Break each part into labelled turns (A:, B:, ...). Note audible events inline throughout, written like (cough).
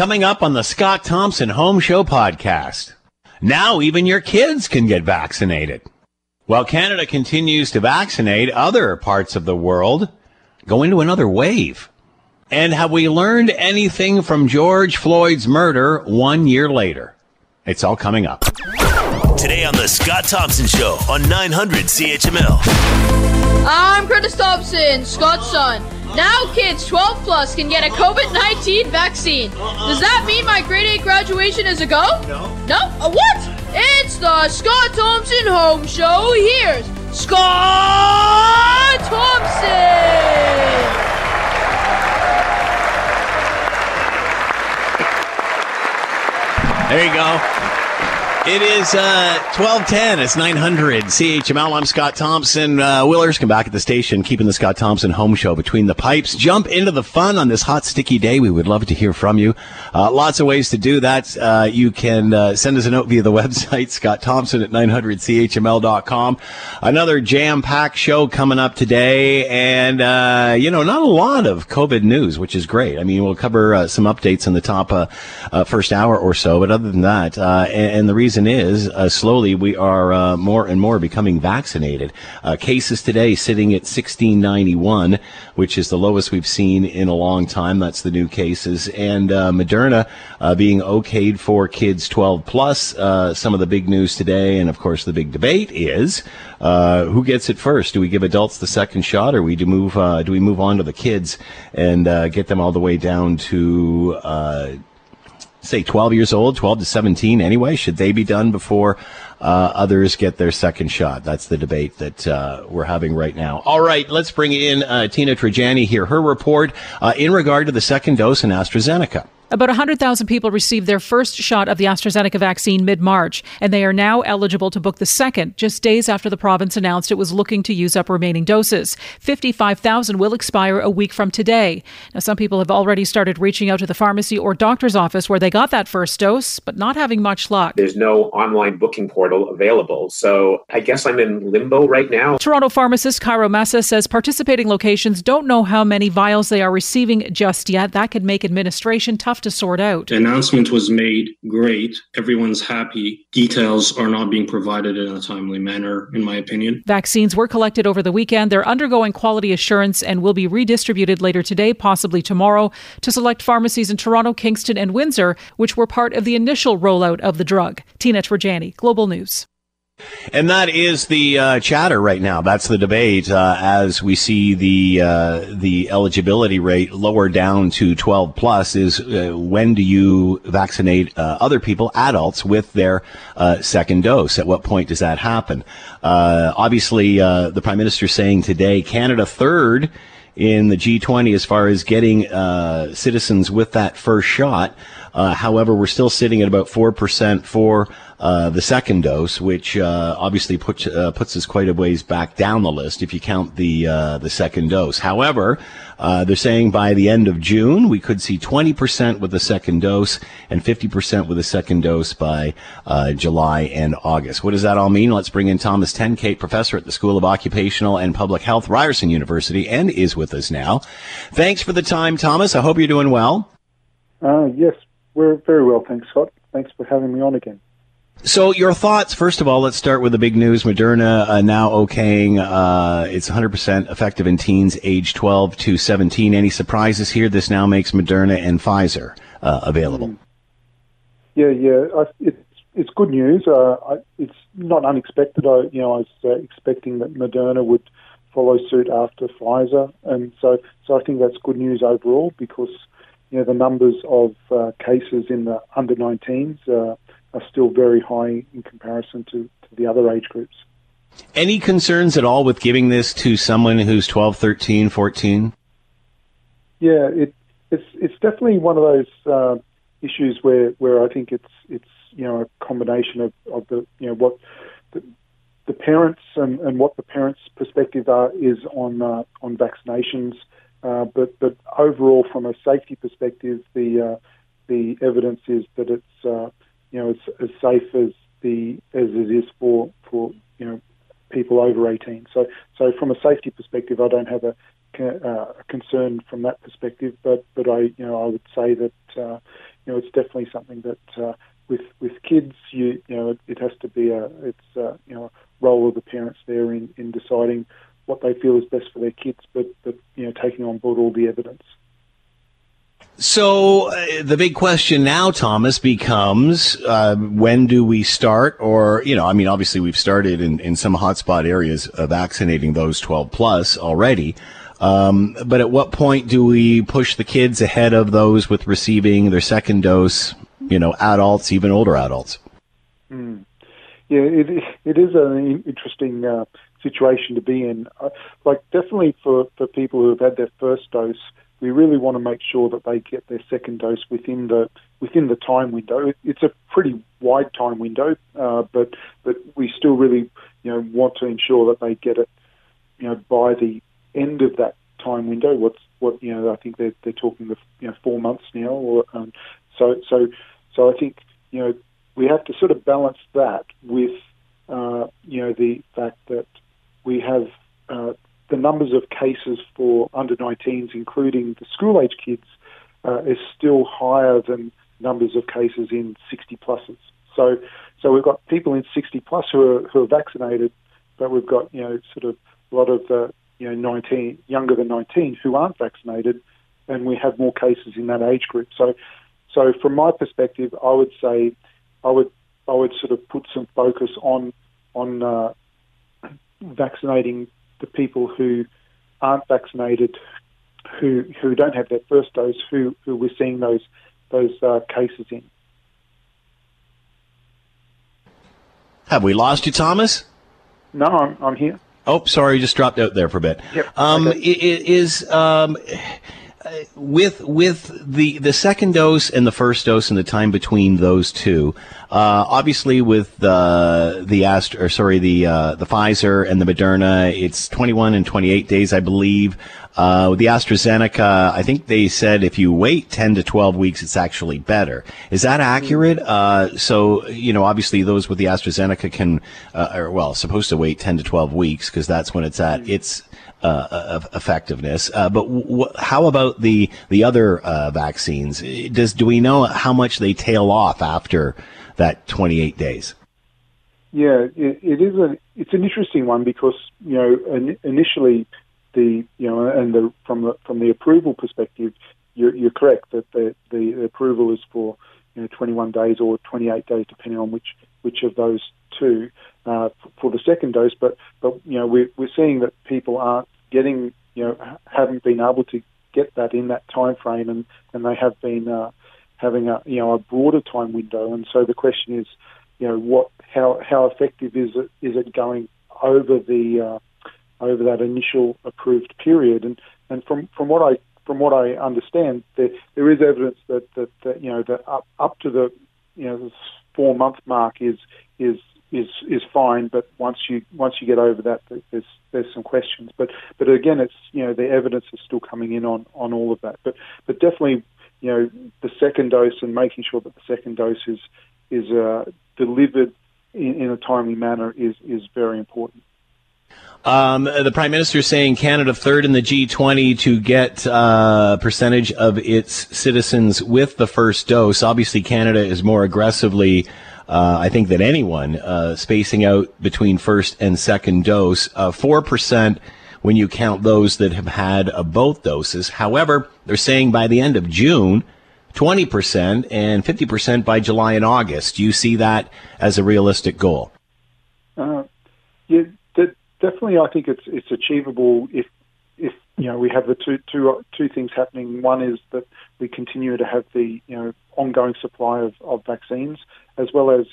A: Coming up on the Scott Thompson Home Show podcast. Now even your kids can get vaccinated. While Canada continues to vaccinate, other parts of the world go into another wave. And have we learned anything from George Floyd's murder one year later? It's all coming up.
B: Today on the Scott Thompson Show on 900 CHML.
C: I'm Curtis Thompson, Scott's son. Now kids 12 plus can get a COVID-19 vaccine. Uh-uh. Does that mean my grade 8 graduation is a go? No. No? A what? It's the Scott Thompson Home Show. Here's Scott Thompson.
A: There you go. It is uh, 1210. It's 900 CHML. I'm Scott Thompson. Uh, Willers, come back at the station, keeping the Scott Thompson home show between the pipes. Jump into the fun on this hot, sticky day. We would love to hear from you. Uh, lots of ways to do that. Uh, you can uh, send us a note via the (laughs) website, Scott Thompson at 900CHML.com. Another jam-packed show coming up today. And, uh, you know, not a lot of COVID news, which is great. I mean, we'll cover uh, some updates in the top first hour or so. But other than that, and, and the reason reason is uh, slowly we are uh, more and more becoming vaccinated. Uh, cases today sitting at 1691, which is the lowest we've seen in a long time. That's the new cases. And uh, Moderna uh, being okayed for kids 12 plus. Some of the big news today, and of course the big debate is who gets it first. Do we give adults the second shot, or we do move? do we move on to the kids and get them all the way down to? Say 12 years old, 12 to 17 anyway? Should they be done before uh, others get their second shot? That's the debate that uh, we're having right now. All right, let's bring in uh, Tina Trajani here. Her report uh, in regard to the second dose in AstraZeneca.
D: About 100,000 people received their first shot of the AstraZeneca vaccine mid March, and they are now eligible to book the second, just days after the province announced it was looking to use up remaining doses. 55,000 will expire a week from today. Now, some people have already started reaching out to the pharmacy or doctor's office where they got that first dose, but not having much luck.
E: There's no online booking portal available, so I guess I'm in limbo right now.
D: Toronto pharmacist Kyro Maseh says participating locations don't know how many vials they are receiving just yet. That could make administration tough to sort out.
F: The announcement was made great. Everyone's happy. Details are not being provided in a timely manner, in my opinion.
D: Vaccines were collected over the weekend. They're undergoing quality assurance and will be redistributed later today, possibly tomorrow, to select pharmacies in Toronto, Kingston, and Windsor, which were part of the initial rollout of the drug. Tina Trajani, Global News.
A: And that is the uh, chatter right now. That's the debate uh, as we see the uh, the eligibility rate lower down to 12 plus. Is uh, when do you vaccinate uh, other people, adults, with their uh, second dose? At what point does that happen? obviously, the prime minister saying today, Canada third in the G20 as far as getting citizens with that first shot. However, we're still sitting at about four percent for uh, the second dose, which uh, obviously puts uh, puts us quite a ways back down the list if you count the uh, the second dose. However, uh, they're saying by the end of June we could see 20% with the second dose and 50% with the second dose by July and August. What does that all mean? Let's bring in Thomas Tenkate, professor at the School of Occupational and Public Health, Ryerson University, and is with us now. Thanks for the time, Thomas. I hope you're doing well.
G: Uh, yes, we're very well, thanks, Scott. Thanks for having me on again.
A: So, your thoughts, first of all, let's start with the big news. Moderna uh, now okaying uh, it's 100% effective in teens age 12 to 17. Any surprises here? This now makes Moderna and Pfizer uh, available. Hmm.
G: Yeah, yeah. it's, it's good news. Uh, I, it's not unexpected. I, you know, I was uh, expecting that Moderna would follow suit after Pfizer. And so, so I think that's good news overall because, you know, the numbers of uh, cases in the under 19s are still very high in comparison to, to the other age groups.
A: Any concerns at all with giving this to someone who's 12, 13, 14?
G: Yeah, it, it's it's definitely one of those uh, issues where, where I think it's it's you know a combination of, of the you know what the, the parents and, and what the parents' perspective are is on uh, on vaccinations, uh, but but overall from a safety perspective, the uh, the evidence is that it's uh, you know, as, as safe as the as it is for for you know people over 18. So so from a safety perspective, I don't have a, uh, a concern from that perspective. But but I you know I would say that uh, you know it's definitely something that uh, with with kids, you you know, it, it has to be a it's uh, you know a role of the parents there in, in deciding what they feel is best for their kids, but but you know taking on board all the evidence.
A: So uh, the big question now, Thomas, becomes uh, when do we start? Or you know, I mean, obviously we've started in, in some hotspot areas of vaccinating those 12 plus already. Um, but at what point do we push the kids ahead of those with receiving their second dose? You know, adults, even older adults.
G: Mm. Yeah, it it is an interesting uh, situation to be in. Uh, like definitely for for people who have had their first dose we really want to make sure that they get their second dose within the within the time window. It's a pretty wide time window, uh, but but we still really you know want to ensure that they get it you know by the end of that time window. What's what you know I think they're they're talking the you know four months now, or um, so so so I think you know we have to sort of balance that with uh, you know the fact that we have uh, the numbers of cases for under 19s, including the school age kids, uh, is still higher than numbers of cases in 60 pluses. So, so we've got people in 60 plus who are who are vaccinated, but we've got you know sort of a lot of the you know 19 younger than 19 who aren't vaccinated, and we have more cases in that age group. So, so from my perspective, I would say I would I would sort of put some focus on on uh, vaccinating the people who aren't vaccinated, who who don't have their first dose, who who we're seeing those those uh, cases in.
A: Have we lost you, Thomas?
G: No, I'm, I'm here.
A: Oh, sorry, you just dropped out there for a bit.
G: Yep.
A: Um,
G: okay.
A: Is um, with with the the second dose and the first dose and the time between those two, uh, obviously with the the Ast or sorry the uh, the Pfizer and the Moderna, it's 21 and 28 days, I believe. Uh, with the AstraZeneca, I think they said if you wait 10 to 12 weeks, it's actually better. Is that accurate? Uh, so, you know, obviously those with the AstraZeneca can, uh, are, well, supposed to wait 10 to 12 weeks because that's when it's at its uh, effectiveness. Uh, but w- how about the the other uh, vaccines? Does do we know how much they tail off after that 28 days?
G: Yeah, it, it is a it's an interesting one because you know in, initially the you know and the from the from the approval perspective, you're, you're correct that the, the approval is for you know 21 days or 28 days depending on which which of those two uh, for the second dose. But but you know we're we're seeing that people aren't getting you know haven't been able to get that in that time frame, and and they have been uh, having a you know a broader time window. And so the question is, you know, what how how effective is it is it going over the uh, over that initial approved period? And and from from what I from what I understand, there there is evidence that that, that you know that up up to the you know four month mark is is is is fine, but once you once you get over that, there's there's some questions. But but again, it's you know the evidence is still coming in on on all of that. But but definitely, you know, the second dose and making sure that the second dose is is uh, delivered in, in a timely manner is is very important.
A: Um, the prime minister is saying Canada third in the G20 to get a uh, percentage of its citizens with the first dose. Obviously, Canada is more aggressively uh, I think that anyone uh, spacing out between first and second dose, uh, four percent when you count those that have had both doses. However, they're saying by the end of June. 20% and 50% by July and August. Do you see that as a realistic goal?
G: Uh, yeah, definitely. I think it's it's achievable if if you know we have the two two two things happening. One is that we continue to have the you know ongoing supply of, of vaccines, as well as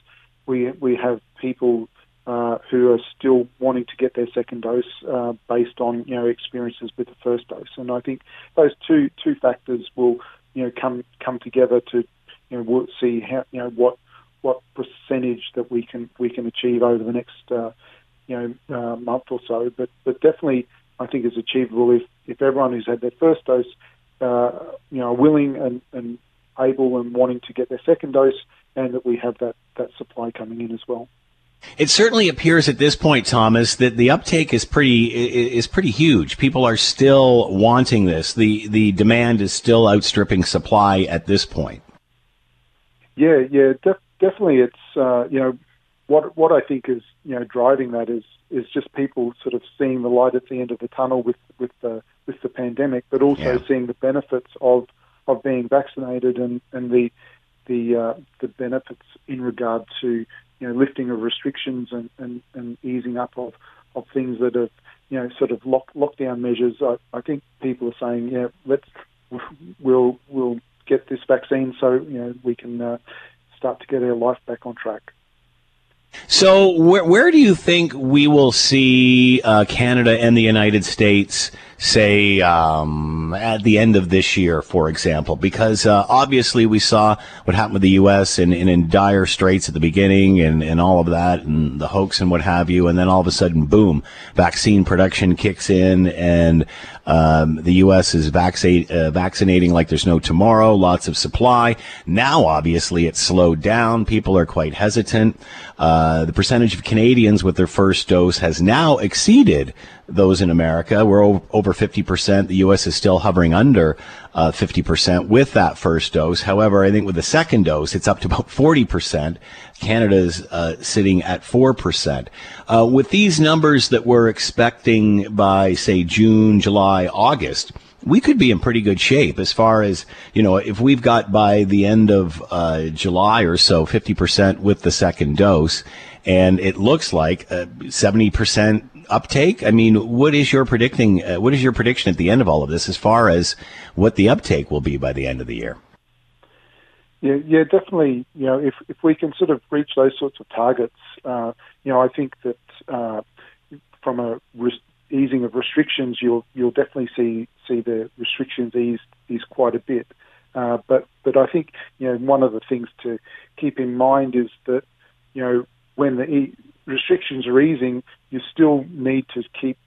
G: we we have people uh, who are still wanting to get their second dose uh, based on you know experiences with the first dose. And I think those two two factors will you know come come together to you know we'll see how you know what what percentage that we can we can achieve over the next uh, you know uh, month or so. But but definitely I think is achievable if if everyone who's had their first dose uh, you know are willing and, and able and wanting to get their second dose, and that we have that, that supply coming in as well.
A: It certainly appears at this point, Thomas, that the uptake is pretty is pretty huge. People are still wanting this. the The demand is still outstripping supply at this point.
G: Yeah, yeah, def- definitely. It's uh, you know what what I think is you know driving that is is just people sort of seeing the light at the end of the tunnel with with the with the pandemic, but also
A: Yeah.
G: seeing the benefits of of being vaccinated and and the the uh, the benefits in regard to you know lifting of restrictions and, and, and easing up of, of things that have you know sort of lock, lockdown measures. I, I think people are saying yeah let's we'll we'll get this vaccine so you know we can uh, start to get our life back on track.
A: So, where, where do you think we will see uh, Canada and the United States, say, um, at the end of this year, for example? Because uh, obviously we saw what happened with the U.S. and, in dire straits at the beginning and, and all of that and the hoax and what have you. And then all of a sudden, boom, vaccine production kicks in and um, the U.S. is uh, vaccinating like there's no tomorrow, lots of supply. Now, obviously, it's slowed down. People are quite hesitant. Uh, the percentage of Canadians with their first dose has now exceeded those in America. We're over 50%. The U.S. is still hovering under uh, 50% with that first dose. However, I think with the second dose, it's up to about 40%. Canada's uh, sitting at 4%. Uh, with these numbers that we're expecting by, say, June, July, August, we could be in pretty good shape as far as, you know, if we've got by the end of uh, July or so 50% with the second dose, and it looks like uh, 70% uptake. I mean, what is your predicting? Uh, what is your prediction at the end of all of this as far as what the uptake will be by the end of the year?
G: Yeah, yeah, definitely. You know, if if we can sort of reach those sorts of targets, uh, you know, I think that uh, from a res- easing of restrictions, you'll you'll definitely see see the restrictions ease ease quite a bit. Uh, but but I think you know one of the things to keep in mind is that you know when the restrictions are easing, you still need to keep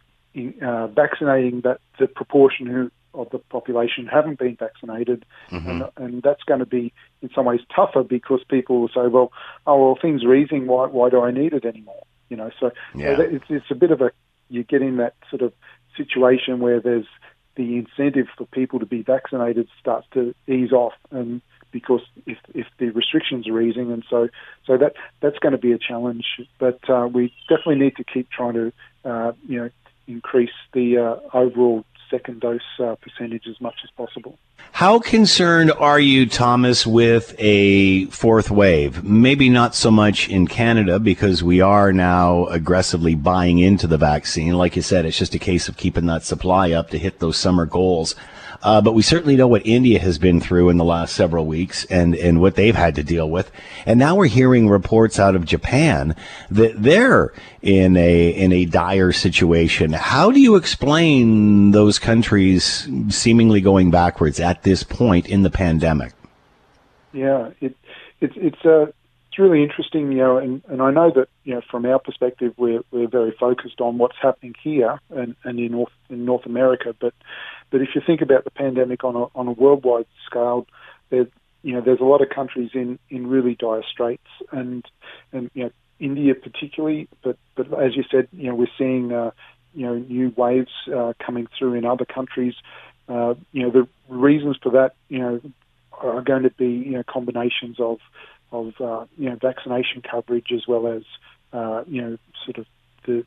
G: uh, vaccinating that the proportion who of the population haven't been vaccinated, and, and that's going to be in some ways tougher because people will say, well, oh well, things are easing. Why why do I need it anymore? You know, so,
A: Yeah.
G: so it's it's a bit of a you get in that sort of situation where there's the incentive for people to be vaccinated starts to ease off, and because if if the restrictions are easing, and so so that that's going to be a challenge. But uh, we definitely need to keep trying to uh, you know increase the uh, overall second dose uh, percentage as much as possible.
A: How concerned are you, Thomas, with a fourth wave? Maybe not so much in Canada because we are now aggressively buying into the vaccine. Like you said, it's just a case of keeping that supply up to hit those summer goals. Uh, but we certainly know what India has been through in the last several weeks and, and what they've had to deal with. And now we're hearing reports out of Japan that they're in a, in a dire situation. How do you explain those countries seemingly going backwards at this point in the pandemic?
G: Yeah, it, it's it's uh, it's really interesting, you know, and, and I know that you know from our perspective we're we're very focused on what's happening here and, and in North in North America, but but if you think about the pandemic on a on a worldwide scale, there you know there's a lot of countries in, in really dire straits, and and you know India particularly, but but as you said, you know we're seeing uh, you know new waves uh, coming through in other countries. Uh, you know the reasons for that, you know, are going to be you know combinations of of uh, you know vaccination coverage as well as uh, you know sort of the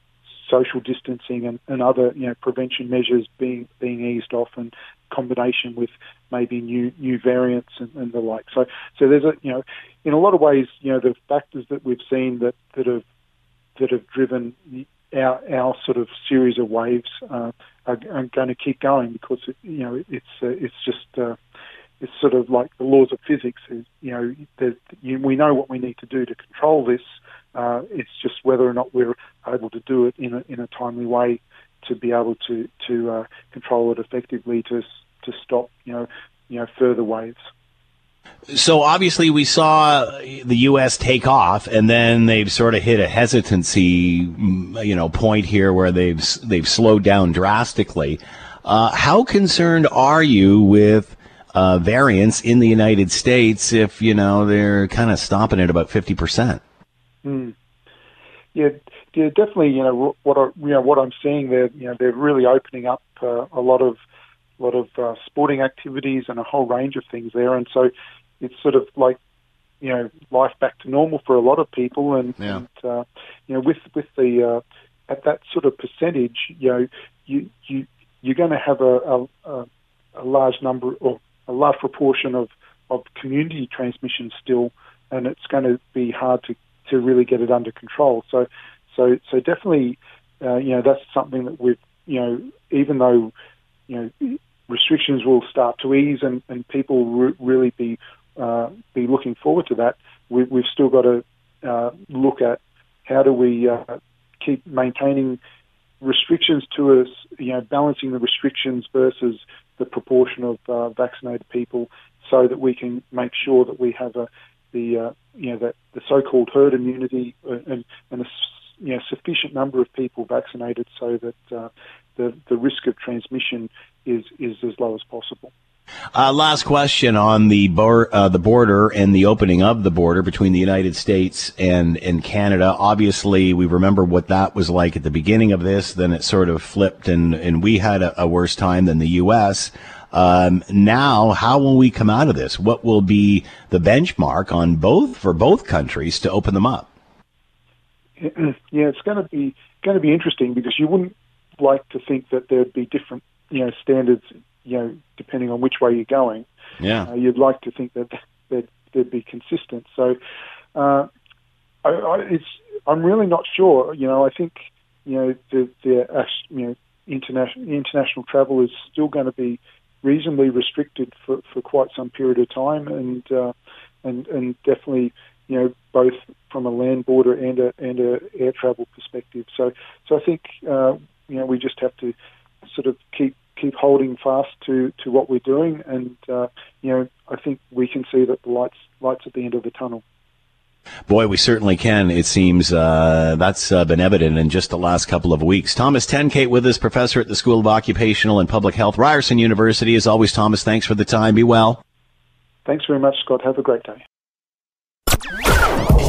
G: social distancing and, and other you know prevention measures being being eased off in combination with maybe new new variants and, and the like. So so there's a you know in a lot of ways you know the factors that we've seen that that have that have driven our our sort of series of waves uh, are, are going to keep going because it, you know it's uh, it's just uh, it's sort of like the laws of physics. Is, you know, you, we know what we need to do to control this. Uh, it's just whether or not we're able to do it in a, in a timely way to be able to to uh, control it effectively to to stop you know you know further waves.
A: So obviously we saw the U.S. take off, and then they've sort of hit a hesitancy, mm, you know, point here where they've they've slowed down drastically. Uh, how concerned are you with uh, variants in the United States if you know they're kind of stopping at about fifty percent?
G: Mm. Yeah, yeah, definitely. You know what I, you know what I'm seeing there. You know they're really opening up uh, a lot of lot of uh, sporting activities and a whole range of things there, and so it's sort of like you know life back to normal for a lot of people, and,
A: Yeah.
G: and uh, you know with with the uh, at that sort of percentage, you know you you you're going to have a, a, a, a large number or a large proportion of of community transmission still, and it's going to be hard to to really get it under control. So so so definitely, uh, you know that's something that we've you know even though you know restrictions will start to ease and, and people re- really be uh, be looking forward to that. We, we've still got to uh, look at how do we uh, keep maintaining restrictions to us, you know, balancing the restrictions versus the proportion of uh, vaccinated people, so that we can make sure that we have a the uh, you know that the so-called herd immunity uh, and, and a you know sufficient number of people vaccinated so that uh, the the risk of transmission is is as low as possible.
A: Uh, last question on the bor- uh, the border and the opening of the border between the United States and, and Canada. Obviously, we remember what that was like at the beginning of this. Then it sort of flipped, and, and we had a, a worse time than the U.S. Um, now, how will we come out of this? What will be the benchmark on both for both countries to open them up?
G: yeah, it's going to be going to be interesting because you wouldn't like to think that there'd be different, you know, standards, you know, depending on which way you're going.
A: Yeah.
G: Uh, you'd like to think that that they'd be consistent. So, uh, I, I, it's I'm really not sure. You know, I think you know the the uh, you know international international travel is still going to be reasonably restricted for, for quite some period of time, and uh, and and definitely you know both from a land border and a and a air travel perspective. So so I think uh, you know we just have to sort of keep keep holding fast to, to what we're doing, and uh, you know I think we can see that the lights lights at the end of the tunnel.
A: Boy, we certainly can. It seems uh, that's uh, been evident in just the last couple of weeks. Thomas Tenkate with us, professor at the School of Occupational and Public Health, Ryerson University. As always, Thomas, thanks for the time. Be well.
G: Thanks very much, Scott. Have a great day.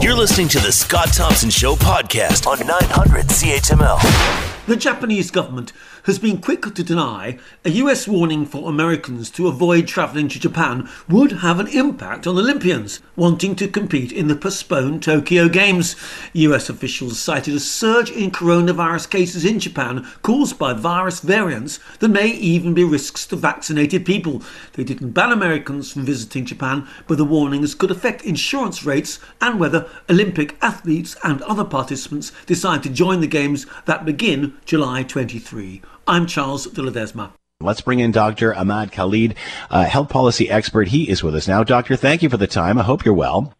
B: You're listening to the Scott Thompson Show podcast on 900 CHML.
H: The Japanese government has been quick to deny a US warning for Americans to avoid travelling to Japan would have an impact on Olympians wanting to compete in the postponed Tokyo Games. US officials cited a surge in coronavirus cases in Japan caused by virus variants that may even be risks to vaccinated people. They didn't ban Americans from visiting Japan, but the warnings could affect insurance rates and whether Olympic athletes and other participants decide to join the Games that begin July 23. I'm Charles de Ledesma.
A: Let's bring in Dr. Ahmad Khalid, uh, health policy expert. He is with us now. Doctor, thank you for the time. I hope you're well.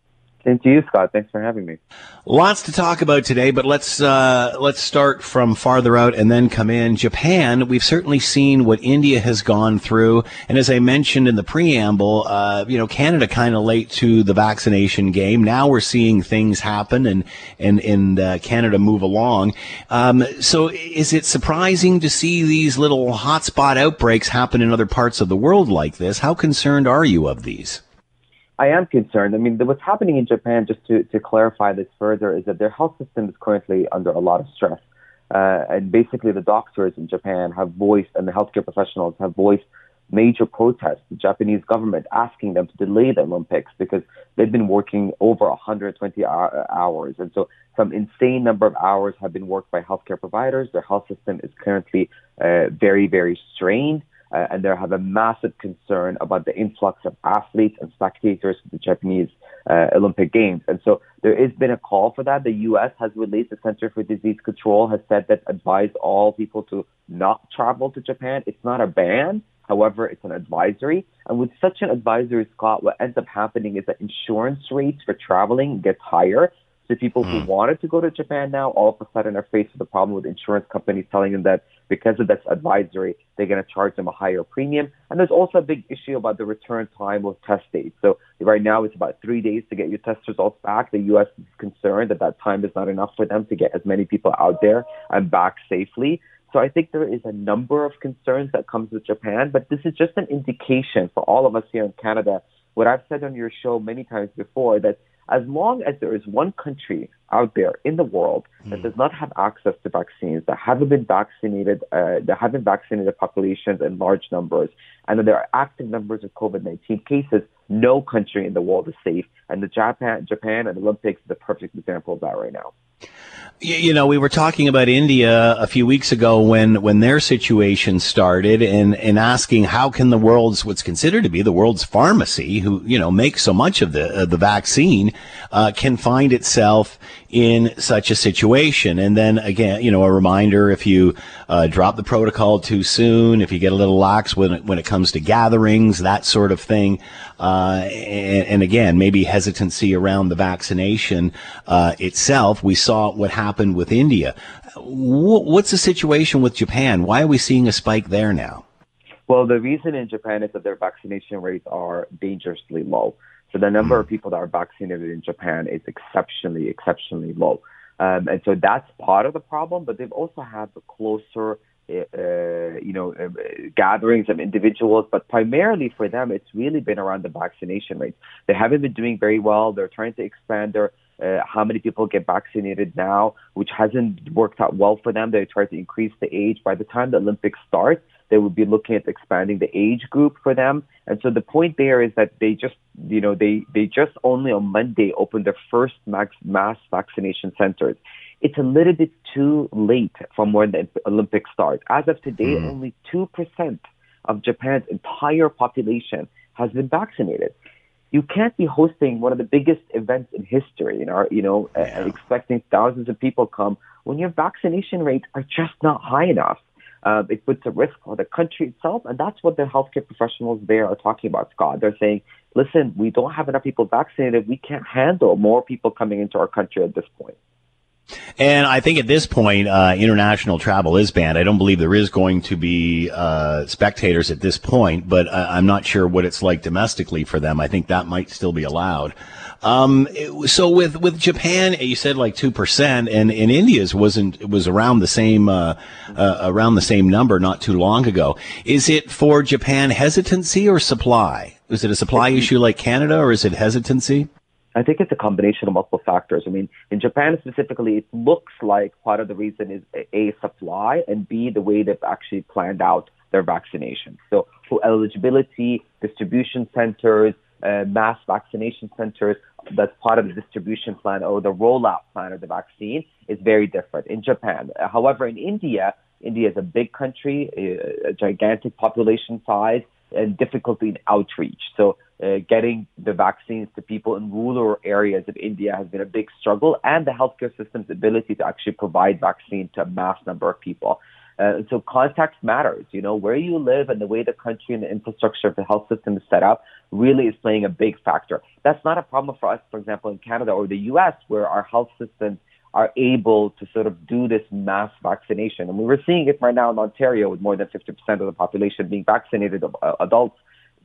I: Same to you, Scott. Thanks for having me.
A: Lots to talk about today, but let's uh, let's start from farther out and then come in. Japan, we've certainly seen what India has gone through, and as I mentioned in the preamble, uh, you know, Canada kind of late to the vaccination game. Now we're seeing things happen and and and uh, Canada move along. Um, so, is it surprising to see these little hotspot outbreaks happen in other parts of the world like this? How concerned are you of these?
I: I am concerned. I mean, what's happening in Japan, just to, to clarify this further, is that their health system is currently under a lot of stress. Uh, and basically, the doctors in Japan have voiced, and the healthcare professionals have voiced major protests, the Japanese government asking them to delay the Olympics because they've been working over 120 hours. And so some insane number of hours have been worked by healthcare providers. Their health system is currently uh, very, very strained. Uh, and they have a massive concern about the influx of athletes and spectators to the Japanese uh, Olympic Games. And so there has been a call for that. The U.S. has released, the Center for Disease Control has said that advised all people to not travel to Japan. It's not a ban. However, it's an advisory. And with such an advisory, Scott, what ends up happening is that insurance rates for traveling gets higher. So people who hmm. wanted to go to Japan now all of a sudden are faced with a problem with insurance companies telling them that because of this advisory, they're going to charge them a higher premium. And there's also a big issue about the return time of test dates. So right now it's about three days to get your test results back. The U.S. is concerned that that time is not enough for them to get as many people out there and back safely. So I think there is a number of concerns that comes with Japan, but this is just an indication for all of us here in Canada. What I've said on your show many times before that as long as there is one country out there in the world that does not have access to vaccines, that haven't been vaccinated, uh, that haven't vaccinated populations in large numbers, and that there are active numbers of COVID 19 cases, No country in the world is safe, and the Japan, Japan and Olympics is the perfect example of that right now.
A: You know, we were talking about India a few weeks ago when, when their situation started and, and asking how can the world's, what's considered to be the world's pharmacy, who, you know, makes so much of the, uh, the vaccine, uh, can find itself in such a situation. And then again, you know, a reminder if you uh, drop the protocol too soon, if you get a little lax when it, when it comes to gatherings, that sort of thing. Uh, and, and, again, maybe hesitancy around the vaccination uh, itself. We saw what happened with India. What's the situation with Japan? Why are we seeing a spike there now?
I: Well, the reason in Japan is that their vaccination rates are dangerously low. So the number of hmm. people that are vaccinated in Japan is exceptionally, exceptionally low. Um, and so that's part of the problem, but they've also had the closer, uh, you know, uh, gatherings of individuals. But primarily for them, it's really been around the vaccination rates. They haven't been doing very well. They're trying to expand their uh, how many people get vaccinated now, which hasn't worked out well for them. They try to increase the age. By the time the Olympics start, they would be looking at expanding the age group for them. And so the point there is that they just, you know, they, they just only on Monday opened their first mass, mass vaccination centers. It's a little bit too late from when the Olympics start. As of today, mm. only 2% of Japan's entire population has been vaccinated. You can't be hosting one of the biggest events in history, you know, you know, yeah. expecting thousands of people come when your vaccination rates are just not high enough uh, it puts a risk on the country itself. And that's what the healthcare professionals there are talking about, Scott. They're saying, listen, we don't have enough people vaccinated. We can't handle more people coming into our country at this point.
A: And I think at this point, uh, international travel is banned. I don't believe there is going to be uh, spectators at this point, but I'm not sure what it's like domestically for them. I think that might still be allowed. Um, so with with Japan, you said like two percent, and in India's wasn't it was around the same uh, uh, around the same number not too long ago. Is it for Japan hesitancy or supply? Is it a supply issue like Canada, or is it hesitancy?
I: I think it's a combination of multiple factors. I mean, in Japan specifically, it looks like part of the reason is A, supply, and B, the way they've actually planned out their vaccination. So for eligibility, distribution centers, uh, mass vaccination centers, that's part of the distribution plan or the rollout plan of the vaccine is very different in Japan. However, in India, India is a big country, a, a gigantic population size, and difficulty in outreach. So uh, getting the vaccines to people in rural areas of India has been a big struggle, and the healthcare system's ability to actually provide vaccine to a mass number of people. Uh, so context matters. You know, where you live and the way the country and the infrastructure of the health system is set up really is playing a big factor. That's not a problem for us, for example, in Canada or the U.S., where our health systems are able to sort of do this mass vaccination. And we were seeing it right now in Ontario with more than 50% of the population being vaccinated, uh, adults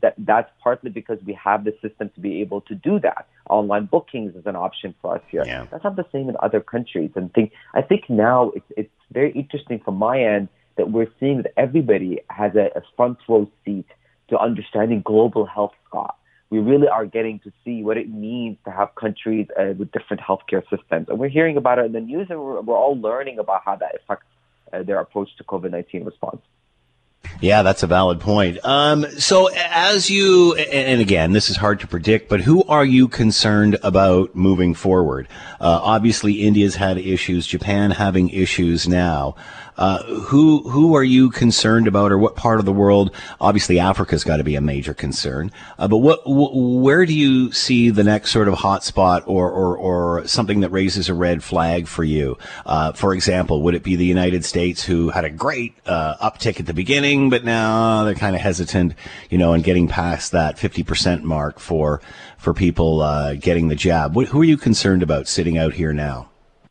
I: that that's partly because we have the system to be able to do that. Online bookings is an option for us here. Yeah. That's not the same in other countries. And think I think now it's it's very interesting from my end that we're seeing that everybody has a, a front row seat to understanding global health, Scott. We really are getting to see what it means to have countries uh, with different healthcare systems. And we're hearing about it in the news and we're, we're all learning about how that affects uh, their approach to COVID 19 response.
A: Yeah, that's a valid point. Um, so as you, and again, this is hard to predict, but who are you concerned about moving forward? Uh, obviously India's had issues, Japan having issues now. Uh, who who are you concerned about, or what part of the world? Obviously, Africa's got to be a major concern. Uh, but what wh- where do you see the next sort of hotspot, or, or or something that raises a red flag for you? Uh, for example, would it be the United States, who had a great uh, uptick at the beginning, but now they're kind of hesitant, you know, and getting past that fifty percent mark for for people uh, getting the jab? What, who are you concerned about sitting out here now?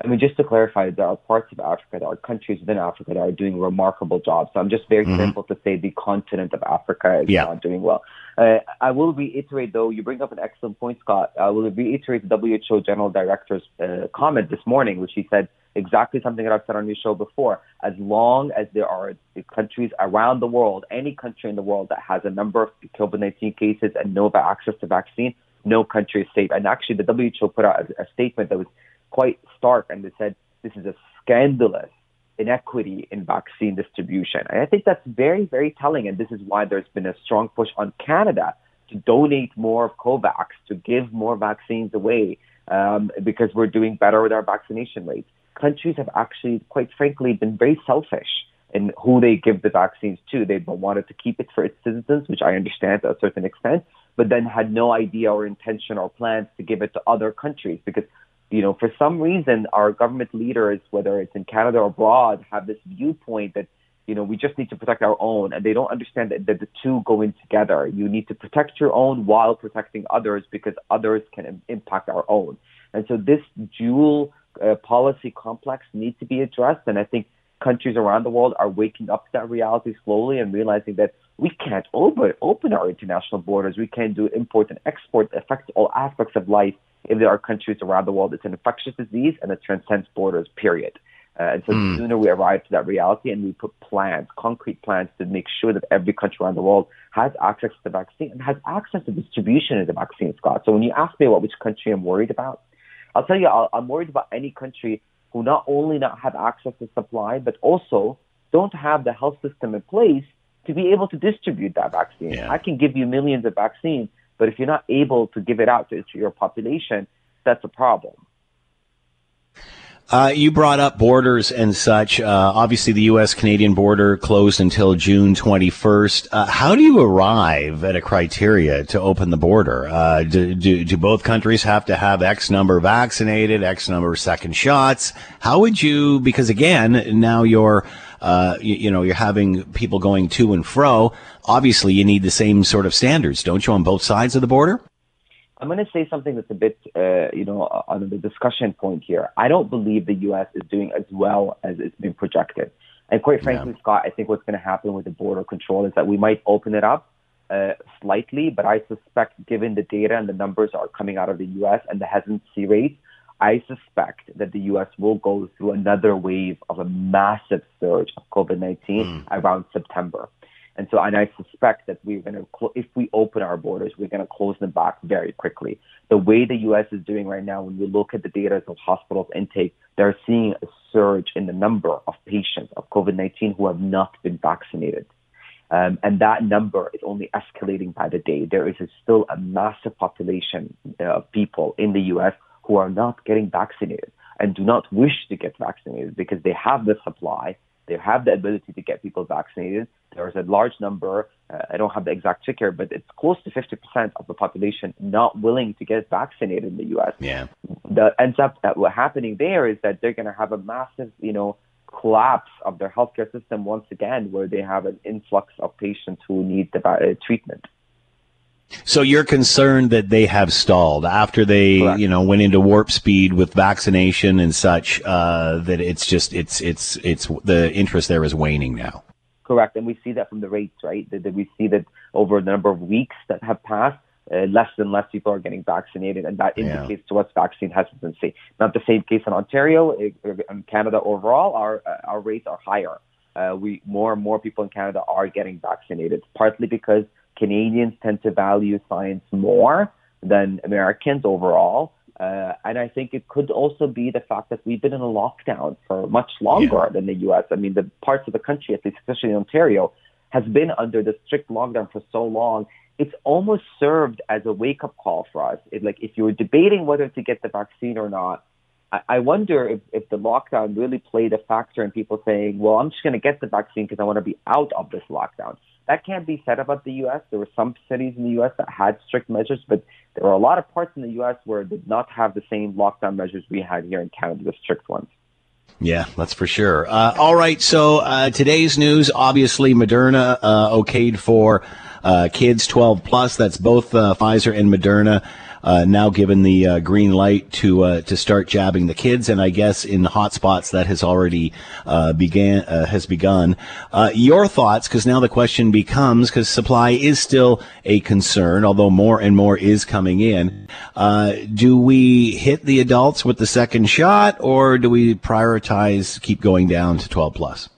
I: I mean, just to clarify, there are parts of Africa, there are countries within Africa that are doing remarkable jobs. So I'm just very mm-hmm. careful to say the continent of Africa is yeah. not doing well. Uh, I will reiterate, though, you bring up an excellent point, Scott. I will reiterate the WHO General Director's uh, comment this morning, which he said exactly something that I've said on your show before. As long as there are countries around the world, any country in the world that has a number of COVID-19 cases and no access to vaccine, no country is safe. And actually, the WHO put out a, a statement that was quite stark and they said this is a scandalous inequity in vaccine distribution. And I think that's very, very telling. And this is why there's been a strong push on Canada to donate more of COVAX, to give more vaccines away, um, because we're doing better with our vaccination rates. Countries have actually, quite frankly, been very selfish in who they give the vaccines to. They wanted to keep it for its citizens, which I understand to a certain extent, but then had no idea or intention or plans to give it to other countries because you know, for some reason, our government leaders, whether it's in Canada or abroad, have this viewpoint that, you know, we just need to protect our own, and they don't understand that, that the two go in together. You need to protect your own while protecting others because others can Im- impact our own. And so this dual uh, policy complex needs to be addressed, and I think countries around the world are waking up to that reality slowly and realizing that we can't open, open our international borders. We can't do import and export. Affects all aspects of life if there are countries around the world. It's an infectious disease and it transcends borders, period. Uh, and so mm. the sooner we arrive to that reality and we put plans, concrete plans to make sure that every country around the world has access to the vaccine and has access to distribution of the vaccine, Scott. So when you ask me about which country I'm worried about, I'll tell you I'm worried about any country who not only not have access to supply, but also don't have the health system in place to be able to distribute that vaccine. Yeah. I can give you millions of vaccines, but if you're not able to give it out to, to your population, that's a problem.
A: Uh, you brought up borders and such. Uh, obviously, the U.S. Canadian border closed until June 21st. Uh, how do you arrive at a criteria to open the border? Uh, do, do, do, both countries have to have X number vaccinated, X number second shots? How would you, because again, now you're uh, you, you, know, you're having people going to and fro. Obviously, you need the same sort of standards, don't you, on both sides of the border?
I: I'm going to say something that's a bit, uh, you know, on the discussion point here. I don't believe the U.S. is doing as well as it's been projected. And quite frankly, yeah. Scott, I think what's going to happen with the border control is that we might open it up uh, slightly, but I suspect, given the data and the numbers are coming out of the U.S. and the hesitancy rate, I suspect that the U.S. will go through another wave of a massive surge of COVID-19 mm. around September. And so, and I suspect that we're going to, cl- if we open our borders, we're going to close them back very quickly. The way the U.S. is doing right now, when we look at the data of hospitals intake, they're seeing a surge in the number of patients of COVID-19 who have not been vaccinated. Um, and that number is only escalating by the day. There is a, still a massive population uh, of people in the U.S who are not getting vaccinated and do not wish to get vaccinated because they have the supply, they have the ability to get people vaccinated. There's a large number, uh, I don't have the exact figure, but it's close to 50% of the population not willing to get vaccinated in the US.
A: Yeah.
I: That ends up that what happening there is that they're going to have a massive, you know, collapse of their healthcare system once again, where they have an influx of patients who need the uh, treatment.
A: So you're concerned that they have stalled after they, Correct. you know, went into warp speed with vaccination and such. Uh, that it's just it's it's it's the interest there is waning now.
I: Correct, and we see that from the rates, right? That, that we see that over the number of weeks that have passed, uh, less and less people are getting vaccinated, and that indicates yeah. to us vaccine hesitancy. Not the same case in Ontario, in Canada overall, our uh, our rates are higher. Uh, we more and more people in Canada are getting vaccinated, partly because Canadians tend to value science more than Americans overall. Uh, and I think it could also be the fact that we've been in a lockdown for much longer yeah. than the U.S. I mean, the parts of the country, at least especially in Ontario, has been under the strict lockdown for so long. It's almost served as a wake-up call for us. It, like if you were debating whether to get the vaccine or not, I, I wonder if, if the lockdown really played a factor in people saying, "Well, I'm just going to get the vaccine because I want to be out of this lockdown." That can't be said about the U.S. There were some cities in the U.S. that had strict measures, but there were a lot of parts in the U.S. where it did not have the same lockdown measures we had here in Canada, the strict ones.
A: Yeah, that's for sure. Uh, all right, so uh, today's news, obviously, Moderna uh, okayed for uh, kids 12 plus. That's both uh, Pfizer and Moderna uh, now given the uh, green light to uh, to start jabbing the kids, and I guess in hotspots that has already uh, began uh, has begun. Your thoughts, because now the question becomes, because supply is still a concern, although more and more is coming in. do we hit the adults with the second shot, or do we prioritize keep going down to 12 plus?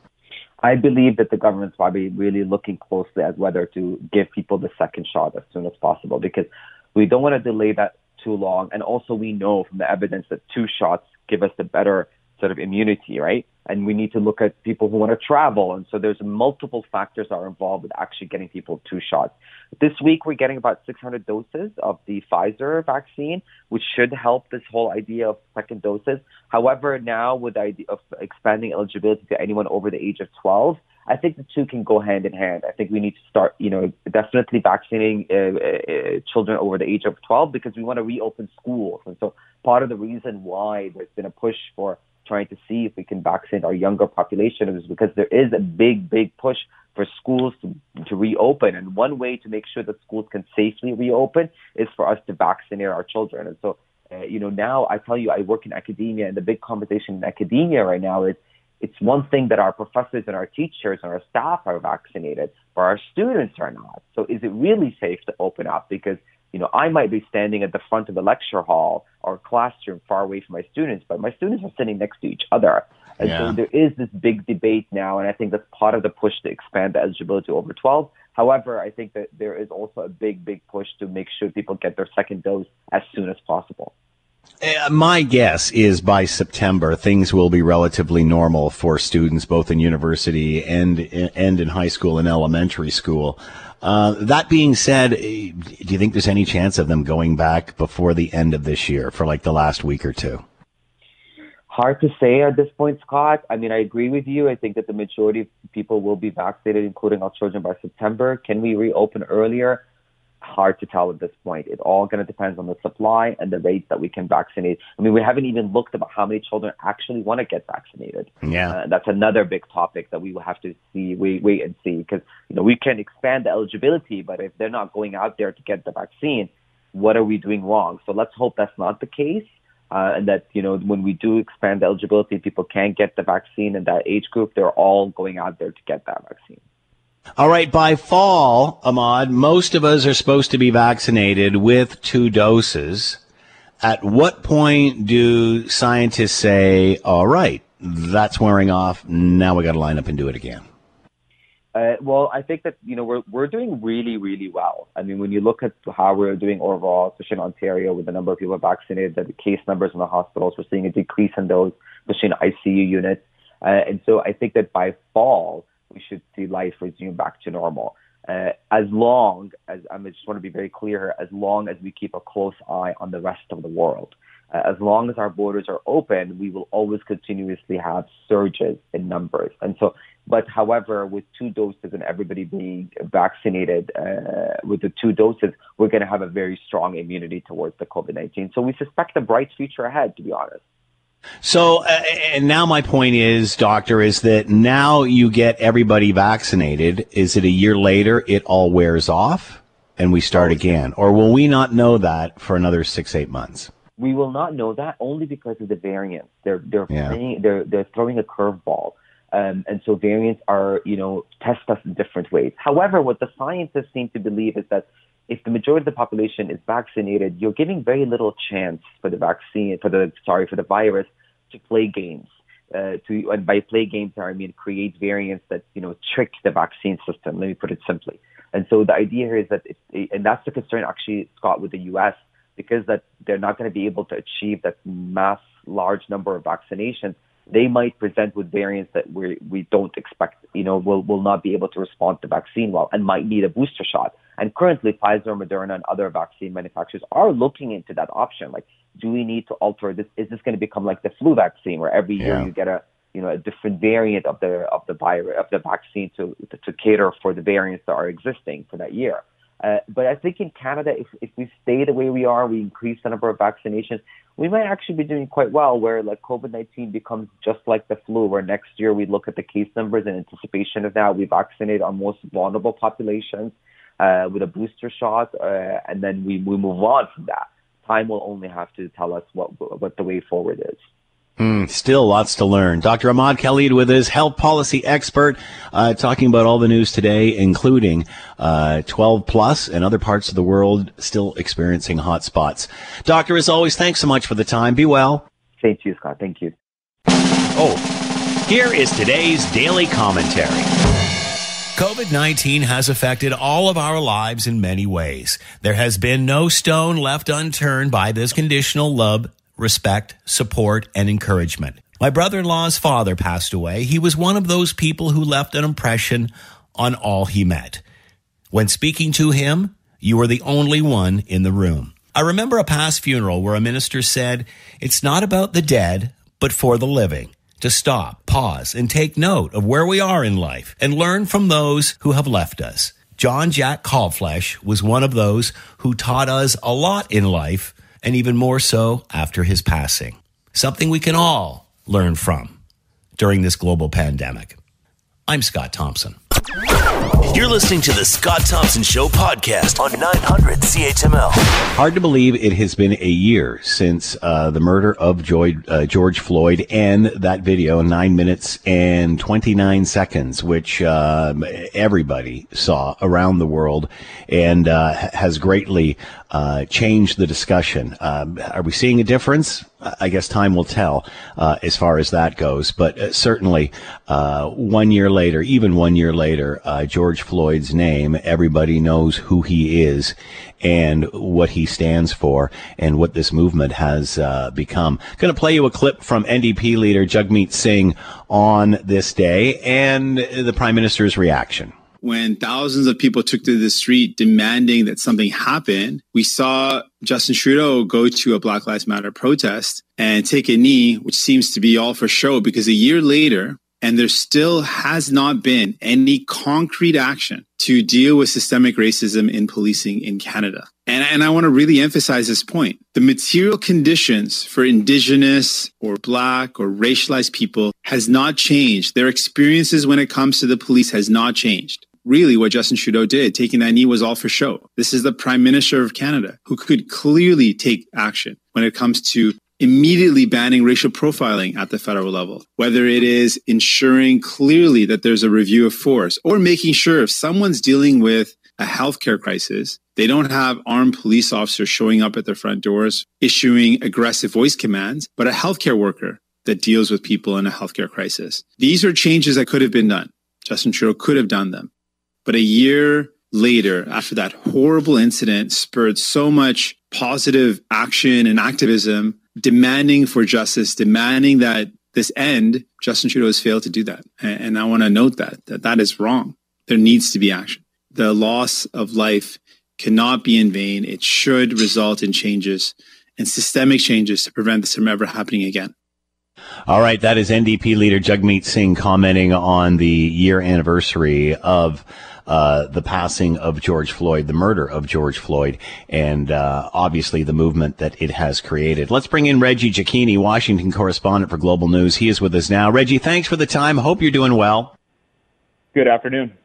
I: I believe that the government's probably really looking closely at whether to give people the second shot as soon as possible because we don't want to delay that too long. And also, we know from the evidence that two shots give us the better sort of immunity, right? and we need to look at people who want to travel. And so there's multiple factors that are involved with actually getting people two shots. This week, we're getting about 600 doses of the Pfizer vaccine, which should help this whole idea of second doses. However, now with the idea of expanding eligibility to anyone over the age of 12, I think the two can go hand in hand. I think we need to start, you know, definitely vaccinating uh, uh, children over the age of 12 because we want to reopen schools. And so part of the reason why there's been a push for trying to see if we can vaccinate our younger population is because there is a big, big push for schools to, to reopen. And one way to make sure that schools can safely reopen is for us to vaccinate our children. And so, uh, you know, now I tell you, I work in academia, and the big conversation in academia right now is it's one thing that our professors and our teachers and our staff are vaccinated, but our students are not. So is it really safe to open up? Because you know, I might be standing at the front of the lecture hall or classroom far away from my students, but my students are sitting next to each other. And yeah. so there is this big debate now, and I think that's part of the push to expand the eligibility over 12. However, I think that there is also a big, big push to make sure people get their second dose as soon as possible.
A: Uh, my guess is by September things will be relatively normal for students both in university and and in high school and elementary school. Uh, that being said, eh, do you think there's any chance of them going back before the end of this year for like the last week or two?
I: Hard to say at this point, Scott. I mean, I agree with you. I think that the majority of people will be vaccinated, including our children, by September. Can we reopen earlier? Hard to tell at this point. It all going to depends on the supply and the rates that we can vaccinate. I mean, we haven't even looked about how many children actually want to get vaccinated.
A: Yeah,
I: uh, that's another big topic that we will have to see, wait, wait and see, because you know we can expand the eligibility, but if they're not going out there to get the vaccine, what are we doing wrong? So let's hope that's not the case. Uh, and that you know when we do expand the eligibility, people can get the vaccine in that age group. They're all going out there to get that vaccine.
A: All right, by fall, Ahmad, most of us are supposed to be vaccinated with two doses. At what point do scientists say, all right, that's wearing off, now we got to line up and do it again?
I: Uh, well, I think that you know we're we're doing really really well. I mean, when you look at how we're doing overall, especially in Ontario, with the number of people vaccinated, the case numbers in the hospitals, we're seeing a decrease in those, especially in ICU units. Uh, and so I think that by fall, we should see life resume back to normal. Uh, as long as I just want to be very clear, as long as we keep a close eye on the rest of the world. Uh, as long as our borders are open, we will always continuously have surges in numbers. And so, but however, with two doses and everybody being vaccinated uh, with the two doses, we're going to have a very strong immunity towards the COVID 19. So we suspect a bright future ahead, to be honest.
A: So, uh, and now my point is, doctor, is that now you get everybody vaccinated. Is it a year later it all wears off and we start again? Or will we not know that for another six, eight months?
I: We will not know that only because of the variants. They're, they're, yeah. playing, they're, they're throwing a curveball. Um, and so variants are, you know, test us in different ways. However, what the scientists seem to believe is that if the majority of the population is vaccinated, you're giving very little chance for the vaccine, for the sorry, for the virus to play games. Uh, to and by play games, I mean create variants that you know trick the vaccine system. Let me put it simply. And so the idea here is that, if, and that's the concern actually, Scott, with the U.S. because that they're not going to be able to achieve that mass large number of vaccinations they might present with variants that we we don't expect, you know, will will not be able to respond to vaccine well and might need a booster shot. And currently, Pfizer, Moderna, and other vaccine manufacturers are looking into that option. Like, do we need to alter this? Is this going to become like the flu vaccine, where every year yeah. you get a you know a different variant of the of the virus of the vaccine to to cater for the variants that are existing for that year? Uh, but I think in Canada, if, if we stay the way we are, we increase the number of vaccinations, we might actually be doing quite well where like COVID-19 becomes just like the flu, where next year we look at the case numbers in anticipation of that. We vaccinate our most vulnerable populations uh, with a booster shot, uh, and then we, we move on from that. Time will only have to tell us what, what the way forward is.
A: Mm, still lots to learn. Dr. Ahmad Khalid with his health policy expert, uh, talking about all the news today, including uh, 12 plus and other parts of the world still experiencing hot spots. Doctor, as always, thanks so much for the time. Be well.
I: Thank you, Scott. Thank you.
B: Oh, here is today's daily commentary. COVID 19 has affected all of our lives in many ways. There has been no stone left unturned by this conditional love respect, support, and encouragement. My brother in law's father passed away. He was one of those people who left an impression on all he met. When speaking to him, you were the only one in the room. I remember a past funeral where a minister said, It's not about the dead, but for the living. To stop, pause, and take note of where we are in life and learn from those who have left us. John Jack Kalflesh was one of those who taught us a lot in life, and even more so after his passing. Something we can all learn from during this global pandemic. I'm Scott Thompson.
J: You're listening to the Scott Thompson Show podcast on 900 CHML.
A: Hard to believe it has been a year since uh, the murder of George, uh, George, Floyd and that video, nine minutes and 29 seconds, which uh, everybody saw around the world and uh, has greatly uh, changed the discussion. Um, are we seeing a difference? I guess time will tell uh, as far as that goes. But uh, certainly, uh, one year later, even one year later, uh, George Floyd's name, everybody knows who he is and what he stands for and what this movement has uh, become. Going to play you a clip from NDP leader Jagmeet Singh on this day and the Prime Minister's reaction
K: when thousands of people took to the street demanding that something happen, we saw Justin Trudeau go to a Black Lives Matter protest and take a knee, which seems to be all for show because a year later, and there still has not been any concrete action to deal with systemic racism in policing in Canada. And, and I want to really emphasize this point. The material conditions for Indigenous or Black or racialized people has not changed. Their experiences when it comes to the police has not changed really what Justin Trudeau did, taking that knee was all for show. This is the prime minister of Canada who could clearly take action when it comes to immediately banning racial profiling at the federal level, whether it is ensuring clearly that there's a review of force or making sure if someone's dealing with a healthcare crisis, they don't have armed police officers showing up at their front doors, issuing aggressive voice commands, but a healthcare worker that deals with people in a healthcare crisis. These are changes that could have been done. Justin Trudeau could have done them. But a year later, after that horrible incident spurred so much positive action and activism, demanding for justice, demanding that this end, Justin Trudeau has failed to do that. And I want to note that, that that is wrong. There needs to be action. The loss of life cannot be in vain. It should result in changes and systemic changes to prevent this from ever happening again.
A: All right, that is NDP leader Jagmeet Singh commenting on the year anniversary of uh, the passing of George Floyd, the murder of George Floyd, and uh, obviously the movement that it has created. Let's bring in Reggie Cecchini, Washington correspondent for Global News. He is with us now. Reggie, thanks for the time. Hope you're doing well.
L: Good afternoon.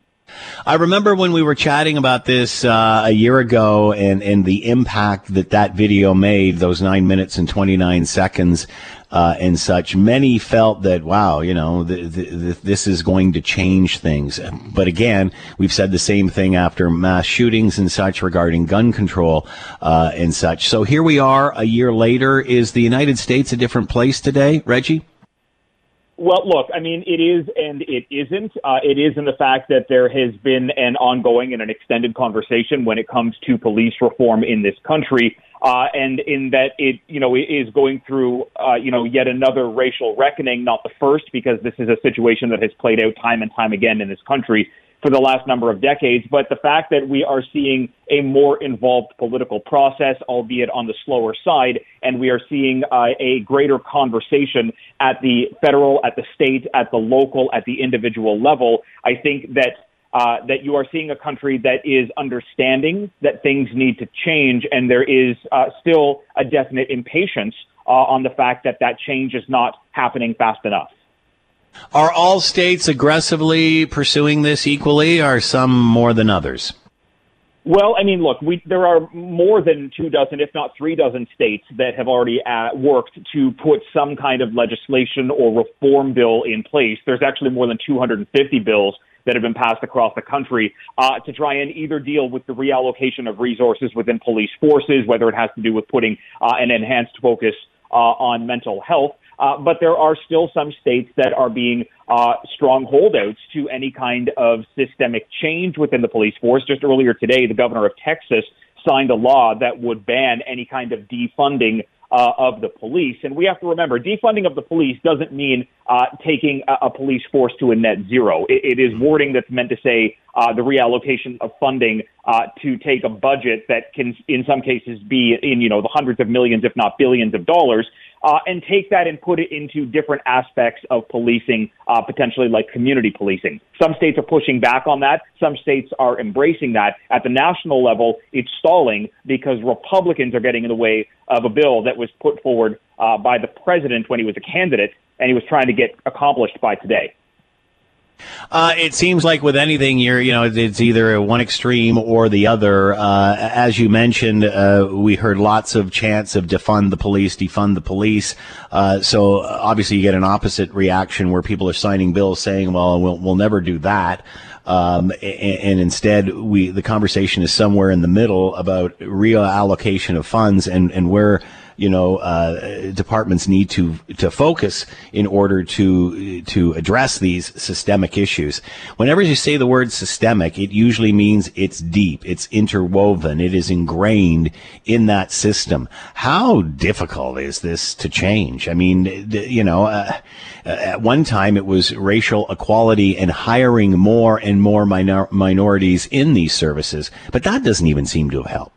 A: I remember when we were chatting about this uh, a year ago and, and the impact that that video made, those nine minutes and 29 seconds uh, and such. Many felt that, wow, you know, this is going to change things. But again, we've said the same thing after mass shootings and such regarding gun control uh, and such. So here we are a year later. Is the United States a different place today, Reggie?
L: Well, look, I mean, it is and it isn't. Uh, it is in the fact that there has been an ongoing and an extended conversation when it comes to police reform in this country, uh, and in that it, you know, is going through, uh, you know, yet another racial reckoning. Not the first, because this is a situation that has played out time and time again in this country for the last number of decades, but the fact that we are seeing a more involved political process, albeit on the slower side, and we are seeing uh, a greater conversation at the federal, at the state, at the local, at the individual level, I think that uh, that you are seeing a country that is understanding that things need to change, and there is uh, still a definite impatience uh, on the fact that that change is not happening fast enough.
A: Are all states aggressively pursuing this equally, Are some more than others?
L: Well, I mean, look, we, there are more than two dozen, if not three dozen states that have already uh, worked to put some kind of legislation or reform bill in place. There's actually more than 250 bills that have been passed across the country uh, to try and either deal with the reallocation of resources within police forces, whether it has to do with putting uh, an enhanced focus uh, on mental health, uh, but there are still some states that are being uh, strong holdouts to any kind of systemic change within the police force. Just earlier today, the governor of Texas signed a law that would ban any kind of defunding uh, of the police. And we have to remember, defunding of the police doesn't mean uh, taking a, a, police force to a net zero. it, it is wording that's meant to say uh, the reallocation of funding uh, to take a budget that can, in some cases, be in you know the hundreds of millions, if not billions of dollars, uh, and take that and put it into different aspects of policing, uh, potentially like community policing. Some states are pushing back on that. Some states are embracing that. At the national level, it's stalling because Republicans are getting in the way of a bill that was put forward uh, by the president when he was a candidate and he was trying to get accomplished by today.
A: Uh, it seems like with anything, you're, you know, it's either one extreme or the other. Uh, as you mentioned, uh, we heard lots of chants of defund the police, defund the police. Uh, so obviously, you get an opposite reaction where people are signing bills saying, "Well, we'll, we'll never do that." Um, and, and, instead, we the conversation is somewhere in the middle about reallocation of funds and and where you know uh, departments need to to focus in order to to address these systemic issues. Whenever you say the word systemic, it usually means it's deep, it's interwoven, it is ingrained in that system. How difficult is this to change? I mean, you know. Uh, at one time, it was racial equality and hiring more and more minor- minorities in these services, but that doesn't even seem to have helped.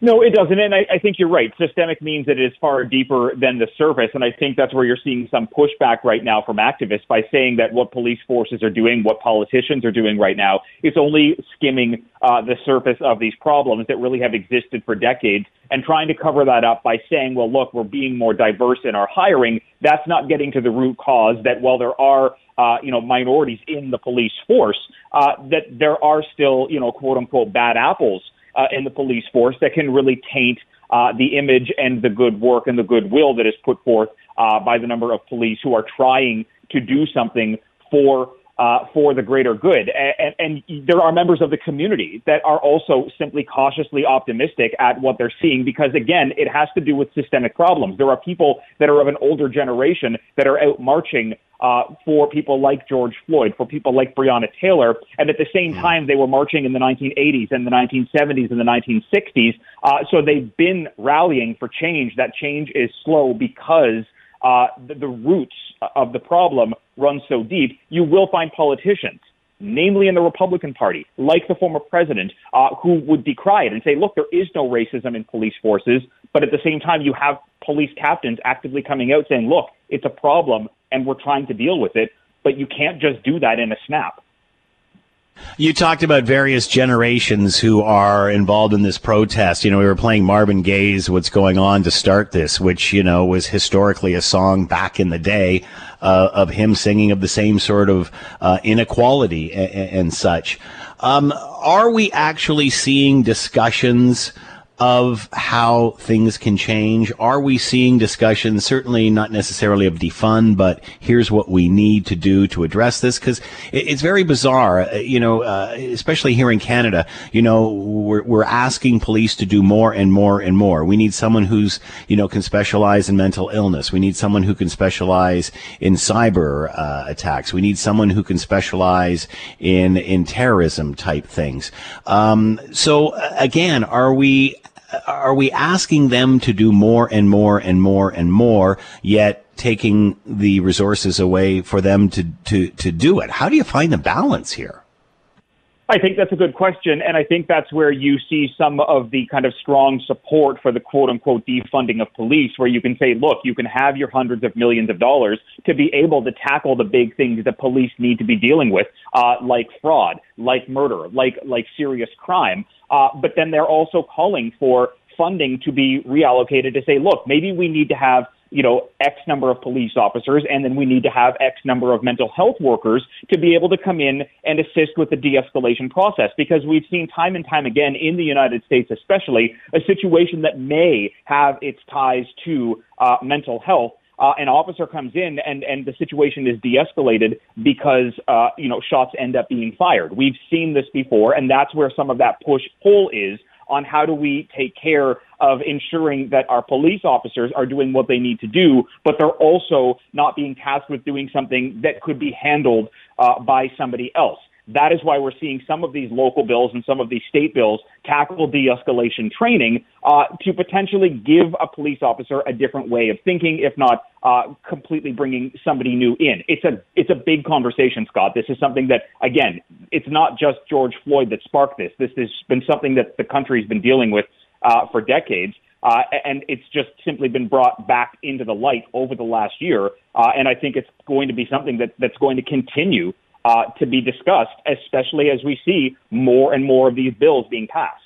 L: No, it doesn't. And I, I think you're right. Systemic means that it is far deeper than the surface. And I think that's where you're seeing some pushback right now from activists by saying that what police forces are doing, what politicians are doing right now, is only skimming uh, the surface of these problems that really have existed for decades and trying to cover that up by saying, well, look, we're being more diverse in our hiring. That's not getting to the root cause that while there are uh, you know, minorities in the police force, uh, that there are still, you know, quote unquote bad apples uh, in the police force that can really taint uh, the image and the good work and the goodwill that is put forth uh, by the number of police who are trying to do something for uh, for the greater good. And, and, there are members of the community that are also simply cautiously optimistic at what they're seeing because, again, it has to do with systemic problems. There are people that are of an older generation that are out marching uh, for people like George Floyd, for people like Breonna Taylor, and at the same hmm. time they were marching in the 1980s and the 1970s and the 1960s. Uh, so they've been rallying for change. That change is slow because uh, the, the roots of the problem run so deep. You will find politicians namely in the Republican Party, like the former president, uh, who would decry it and say, look, there is no racism in police forces. But at the same time, you have police captains actively coming out saying, look, it's a problem and we're trying to deal with it. But you can't just do that in a snap.
A: You talked about various generations who are involved in this protest. You know, we were playing Marvin Gaye's What's Going On to start this, which, you know, was historically a song back in the day uh, of him singing of the same sort of uh, inequality and, and such. Um, are we actually seeing discussions of how things can change? Are we seeing discussions, certainly not necessarily of defund, but here's what we need to do to address this? Because it's very bizarre, uh, you know, uh, especially here in Canada, you know, we're, we're asking police to do more and more and more. We need someone who's, you know, can specialize in mental illness. We need someone who can specialize in cyber uh, attacks. We need someone who can specialize in, in terrorism type things. Um, so again, are we are we asking them to do more and more and more and more, yet taking the resources away for them to, to, to do it? How do you find the balance here?
L: I think that's a good question. And I think that's where you see some of the kind of strong support for the quote unquote defunding of police, where you can say, look, you can have your hundreds of millions of dollars to be able to tackle the big things that police need to be dealing with, uh, like fraud, like murder, like, like serious crime. Uh, but then they're also calling for funding to be reallocated to say, look, maybe we need to have you know, X number of police officers, and then we need to have X number of mental health workers to be able to come in and assist with the de-escalation process. Because we've seen time and time again in the United States, especially, a situation that may have its ties to uh, mental health. Uh, an officer comes in and, and the situation is de-escalated because, uh, you know, shots end up being fired. We've seen this before, and that's where some of that push-pull is on how do we take care of ensuring that our police officers are doing what they need to do, but they're also not being tasked with doing something that could be handled uh, by somebody else. That is why we're seeing some of these local bills and some of these state bills tackle de-escalation training uh, to potentially give a police officer a different way of thinking, if not uh, completely bringing somebody new in. It's a it's a big conversation, Scott. This is something that again, it's not just George Floyd that sparked this. This has been something that the country's been dealing with uh, for decades. Uh, and it's just simply been brought back into the light over the last year. Uh, and I think it's going to be something that, that's going to continue uh, to be discussed, especially as we see more and more of these bills being passed.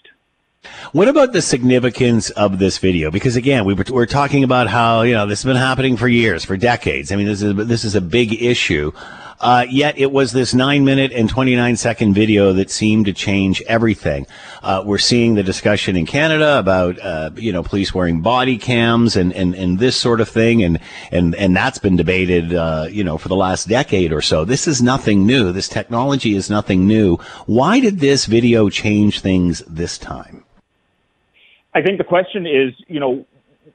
A: What about the significance of this video? Because again, we were, we're talking about how you know this has been happening for years, for decades. I mean, this is this is a big issue. Uh, yet it was this nine minute and 29 second video that seemed to change everything. Uh, we're seeing the discussion in Canada about, uh, you know, police wearing body cams and, and, and this sort of thing. And, and, and that's been debated, uh, you know, for the last decade or so. This is nothing new. This technology is nothing new. Why did this video change things this time?
L: I think the question is, you know,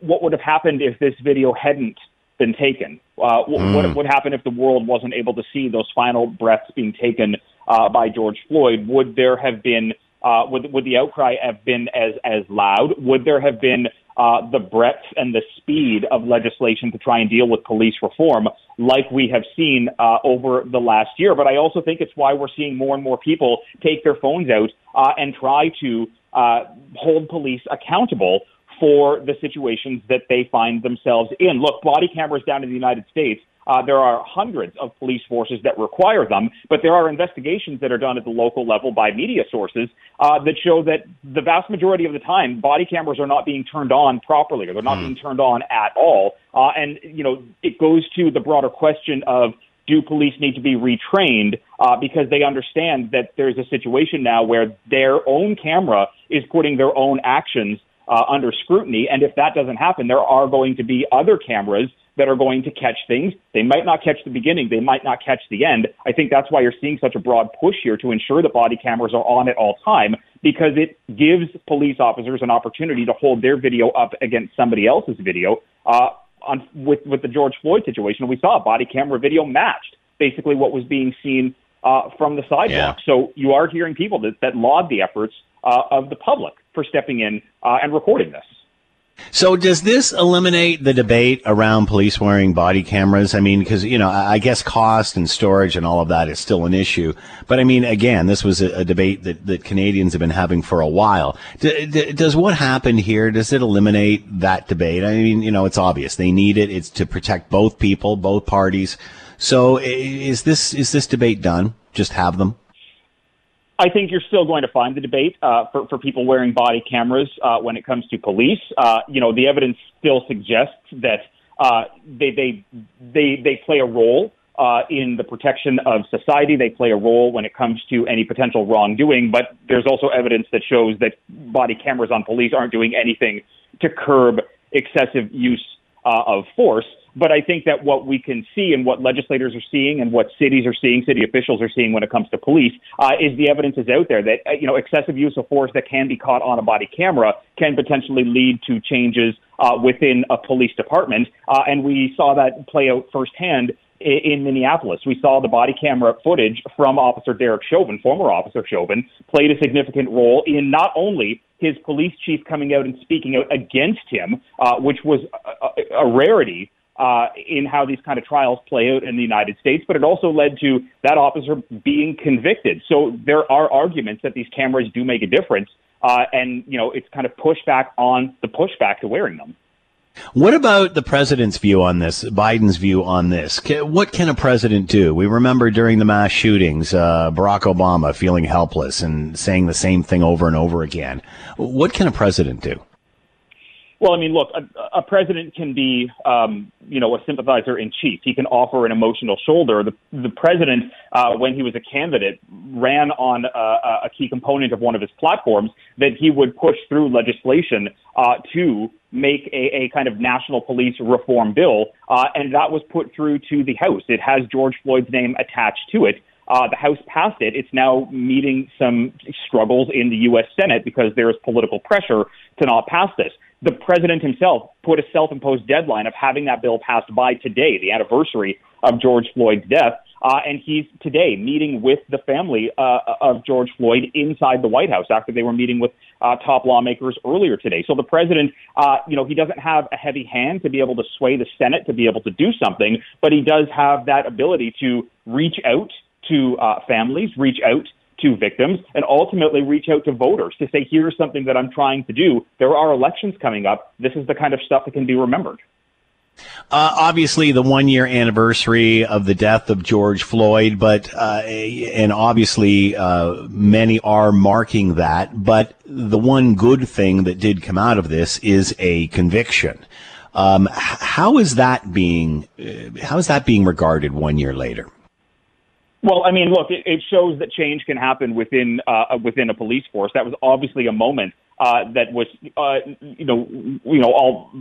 L: what would have happened if this video hadn't been taken? Uh, mm. What would happen if the world wasn't able to see those final breaths being taken uh, by George Floyd? Would there have been uh, would would the outcry have been as as loud? Would there have been uh, the breadth and the speed of legislation to try and deal with police reform, like we have seen uh, over the last year? But I also think it's why we're seeing more and more people take their phones out uh, and try to uh, hold police accountable for the situations that they find themselves in. Look, body cameras down in the United States. Uh, there are hundreds of police forces that require them, but there are investigations that are done at the local level by media sources uh, that show that the vast majority of the time, body cameras are not being turned on properly, or they're not mm. being turned on at all. Uh, and you know, it goes to the broader question of do police need to be retrained uh, because they understand that there's a situation now where their own camera is putting their own actions uh, under scrutiny. And if that doesn't happen, there are going to be other cameras that are going to catch things. They might not catch the beginning. They might not catch the end. I think that's why you're seeing such a broad push here to ensure that body cameras are on at all time because it gives police officers an opportunity to hold their video up against somebody else's video. Uh, on, with, with the George Floyd situation, we saw a body camera video matched basically what was being seen uh, from the sidewalk. Yeah. So you are hearing people that, that laud the efforts uh, of the public for stepping in uh, and recording this.
A: So does this eliminate the debate around police wearing body cameras? I mean, because, you know, I guess cost and storage and all of that is still an issue. But I mean, again, this was a, debate that, that Canadians have been having for a while. D- d- does what happened here, does it eliminate that debate? I mean, you know, it's obvious. They need it. It's to protect both people, both parties. So is this, is this debate done? Just have them?
L: I think you're still going to find the debate uh, for, for people wearing body cameras uh, when it comes to police. Uh, you know, the evidence still suggests that uh, they, they, they, they play a role uh, in the protection of society. They play a role when it comes to any potential wrongdoing, but there's also evidence that shows that body cameras on police aren't doing anything to curb excessive use uh, of force. But I think that what we can see and what legislators are seeing and what cities are seeing, city officials are seeing when it comes to police, uh, is the evidence is out there that uh, you know excessive use of force that can be caught on a body camera can potentially lead to changes uh, within a police department, uh, and we saw that play out firsthand in Minneapolis. We saw the body camera footage from Officer Derek Chauvin, former Officer Chauvin, played a significant role in not only his police chief coming out and speaking out against him, uh, which was a, a rarity uh, in how these kind of trials play out in the United States, but it also led to that officer being convicted. So there are arguments that these cameras do make a difference, uh, and you know it's kind of pushback on the pushback to wearing them.
A: What about the president's view on this? Biden's view on this? What can a president do? We remember during the mass shootings, uh, Barack Obama feeling helpless and saying the same thing over and over again. What can a president do?
L: Well, I mean, look, a, a president can be, um, you know, a sympathizer in chief. He can offer an emotional shoulder. The, the president, uh, when he was a candidate, ran on a, a key component of one of his platforms that he would push through legislation uh, to make a, a kind of national police reform bill, uh, and that was put through to the House. It has George Floyd's name attached to it. Uh, the House passed it. It's now meeting some struggles in the U.S. Senate because there is political pressure to not pass this the president himself put a self-imposed deadline of having that bill passed by today, the anniversary of George Floyd's death. Uh, and he's today meeting with the family uh, of George Floyd inside the White House after they were meeting with uh, top lawmakers earlier today. So the president, uh, you know, he doesn't have a heavy hand to be able to sway the Senate to be able to do something, but he does have that ability to reach out to uh, families, reach out to victims, and ultimately reach out to voters to say, here's something that I'm trying to do. There are elections coming up. This is the kind of stuff that can be remembered.
A: Uh, obviously, the one year anniversary of the death of George Floyd, but uh, and obviously uh, many are marking that. But the one good thing that did come out of this is a conviction. Um, how is that being uh, how is that being regarded one year later?
L: Well, I mean, look, it, it shows that change can happen within uh, within a police force. That was obviously a moment uh, that was, uh, you know, you know, all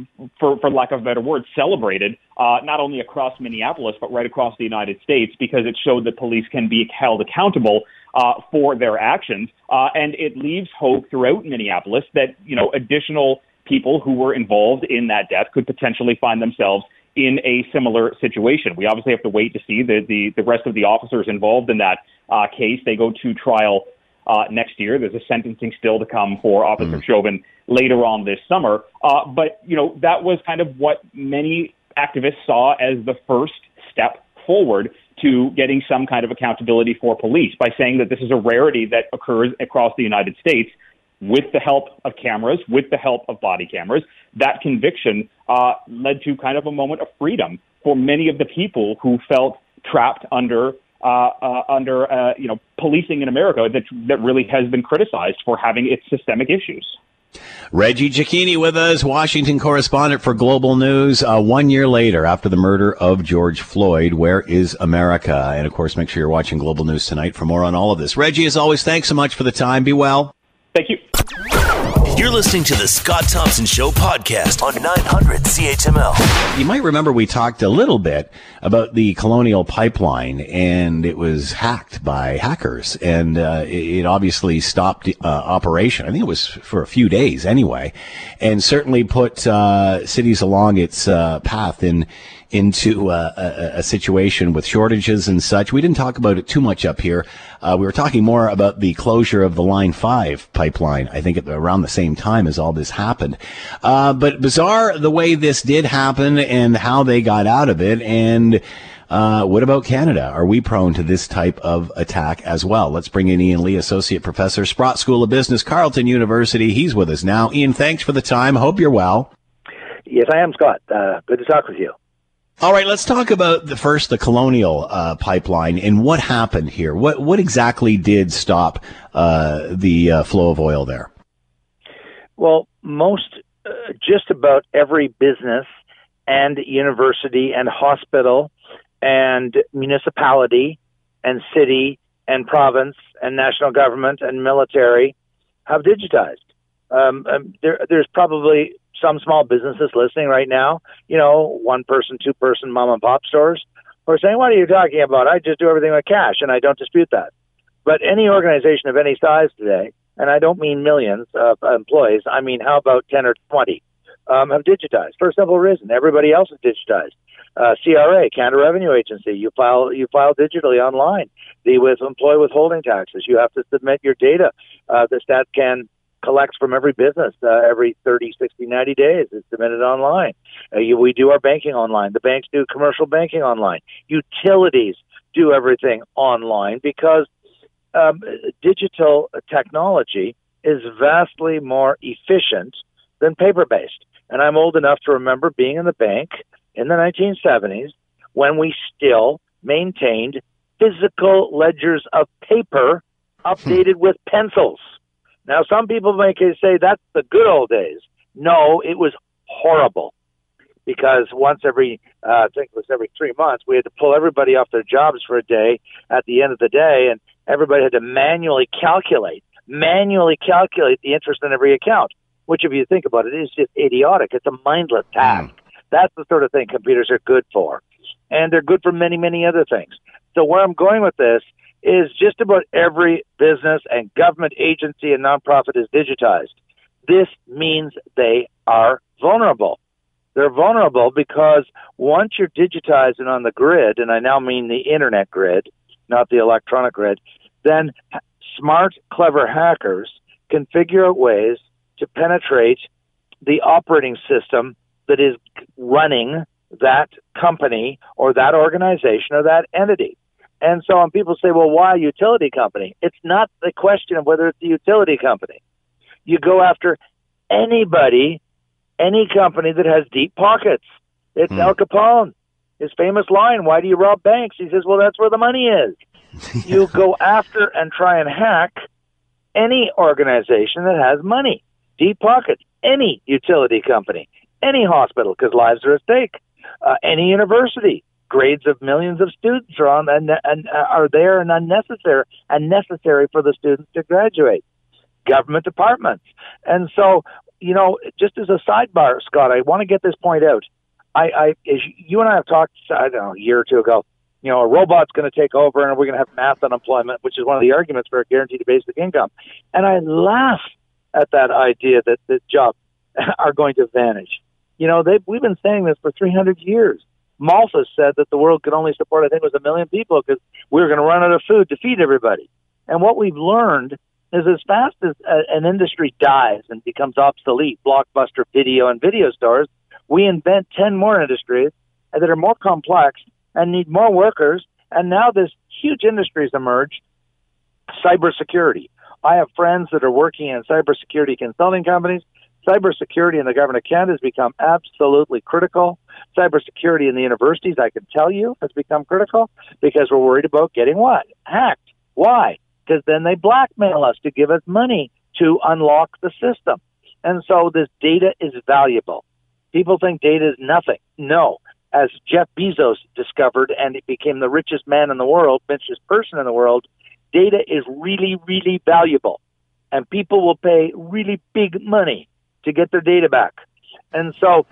L: for for lack of a better word, celebrated uh, not only across Minneapolis but right across the United States because it showed that police can be held accountable uh, for their actions, uh, and it leaves hope throughout Minneapolis that you know additional people who were involved in that death could potentially find themselves in a similar situation. We obviously have to wait to see the the, the rest of the officers involved in that uh, case. They go to trial uh, next year. There's a sentencing still to come for Officer mm. Chauvin later on this summer. Uh, but, you know, that was kind of what many activists saw as the first step forward to getting some kind of accountability for police by saying that this is a rarity that occurs across the United States with the help of cameras, with the help of body cameras. That conviction uh, led to kind of a moment of freedom for many of the people who felt trapped under uh, uh, under uh, you know policing in America that that really has been criticized for having its systemic issues.
A: Reggie Cecchini with us, Washington correspondent for Global News. Uh, one year later, after the murder of George Floyd, where is America? And of course, make sure you're watching Global News tonight for more on all of this. Reggie, as always, thanks so much for the time. Be well.
L: Thank you.
J: You're listening to the Scott Thompson Show podcast on 900 CHML.
A: You might remember we talked a little bit about the Colonial Pipeline, and it was hacked by hackers, and uh, it obviously stopped uh, operation. I think it was for a few days anyway, and certainly put uh, cities along its uh, path in into uh, a, a, situation with shortages and such. We didn't talk about it too much up here. Uh, we were talking more about the closure of the Line 5 pipeline, I think at around the same time as all this happened. Uh, but bizarre the way this did happen and how they got out of it. And uh, what about Canada? Are we prone to this type of attack as well? Let's bring in Ian Lee, Associate Professor, Sprott School of Business, Carleton University. He's with us now. Ian, thanks for the time. Hope you're well.
M: Yes, I am, Scott. Uh, good to talk with you.
A: All right, let's talk about the first, the Colonial uh, pipeline, and what happened here. What what exactly did stop uh, the uh, flow of oil there?
M: Well, most, uh, just about every business and university and hospital and municipality and city and province and national government and military have digitized. Um, um, there, there's probably some small businesses listening right now, you know, one person, two person mom and pop stores, are saying, What are you talking about? I just do everything with cash, and I don't dispute that. But any organization of any size today, and I don't mean millions of employees, I mean, how about 10 or 20, um, have digitized for a simple reason. Everybody else is digitized. Uh, CRA, Canada Revenue Agency, you file you file digitally online. The with employee withholding taxes, you have to submit your data. Uh, the stat can collects from every business uh, every 30, 60, 90 days. It's submitted online. Uh, you, we do our banking online. The banks do commercial banking online. Utilities do everything online because um, digital technology is vastly more efficient than paper based. And I'm old enough to remember being in the bank in the 1970s when we still maintained physical ledgers of paper updated with pencils. Now, some people may say that's the good old days. No, it was horrible because once every, uh, I think it was every three months, we had to pull everybody off their jobs for a day at the end of the day, and everybody had to manually calculate, manually calculate the interest in every account, which, if you think about it, is just idiotic. It's a mindless task. Mm. That's the sort of thing computers are good for. And they're good for many, many other things. So, where I'm going with this is just about every business and government agency and nonprofit is digitized. This means they are vulnerable. They're vulnerable because once you're digitized and on the grid, and I now mean the internet grid, not the electronic grid, then smart, clever hackers can figure out ways to penetrate the operating system that is running that company or that organization or that entity. And so when people say, well, why a utility company? It's not the question of whether it's a utility company. You go after anybody, any company that has deep pockets. It's
A: Hmm.
M: Al Capone. His famous line, why do you rob banks? He says, well, that's where the money is. (laughs) you go after and try and hack any organization that has money, deep pockets, any utility company, any hospital, because lives are at stake, uh, any university. Grades of millions of students are on and, and uh, are there and unnecessary and necessary for the students to graduate. Government departments, and so you know, just as a sidebar, Scott, I want to get this point out. I, I, as you and I have talked, I don't know, a year or two ago. You know, a robot's going to take over, and we're going to have mass unemployment, which is one of the arguments for a guaranteed basic income. And I laugh at that idea that the jobs (laughs) are going to vanish. You know, they we've been saying this for 300 years. Malthus said that the world could only support, I think, it was a million people because we were going to run out of food to feed everybody. And what we've learned is as fast as a, an industry dies and becomes obsolete, blockbuster video and video stores, we invent 10 more industries that are more complex and need more workers. And now this huge industries emerged, cybersecurity. I have friends that are working in cybersecurity consulting companies. Cybersecurity in the government of Canada has become absolutely critical. Cybersecurity in the universities, I can tell you, has become critical because we're worried about getting what? Hacked. Why? Because then they blackmail us to give us money to unlock the system. And so this data is valuable. People think data is nothing. No. As Jeff Bezos discovered and became the richest man in the world, richest person in the world, data is really, really valuable. And people will pay really big money to get their data back. And so,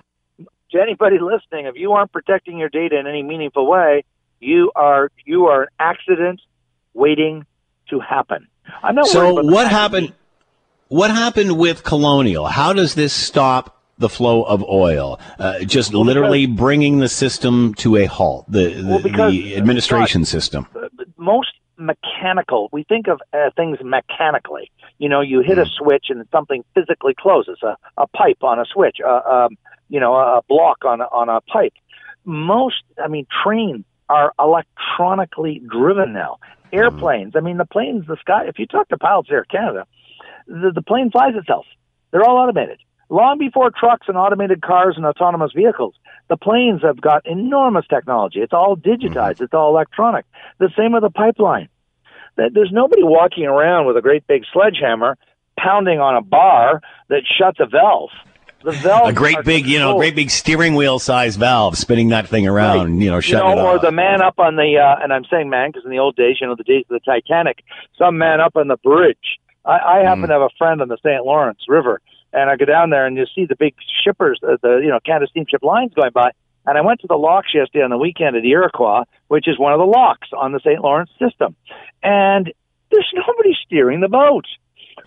M: to anybody (laughs) listening, if you aren't protecting your data in any meaningful way, you are you are an accident waiting to happen. I'm not worried
A: So what happened? What happened with Colonial? How does this stop the flow of oil? Uh, just literally bringing the system to a halt. The the,
M: Well, because,
A: the administration system.
M: most mechanical. We think of uh, things mechanically. You know, you hit a switch and something physically closes. A, a pipe on a switch. Uh, um, you know, a block on a, on a pipe. Most, I mean, trains are electronically driven now. Mm-hmm. Airplanes. I mean, the planes, the sky. If you talk to pilots here in Canada, the, the plane flies itself. They're all automated. Long before trucks and automated cars and autonomous vehicles, the planes have got enormous technology. It's all digitized. Mm-hmm. It's all electronic. The same with the pipeline. There's nobody walking around with a great big sledgehammer pounding on a bar that shuts a valve. The valve
A: A great big, you know, great big steering wheel size valve spinning that thing around, you know,
M: you know,
A: it
M: or
A: off.
M: the man up on the, uh, and I'm saying man because in the old days, you know, the days of the Titanic, some man up on the bridge. I, I happen to have a friend on the St. Lawrence River, and I go down there and you see the big shippers, uh, the you know Canada Steamship lines going by. And I went to the locks yesterday on the weekend at the Iroquois, which is one of the locks on the St. Lawrence system, and there's nobody steering the boat.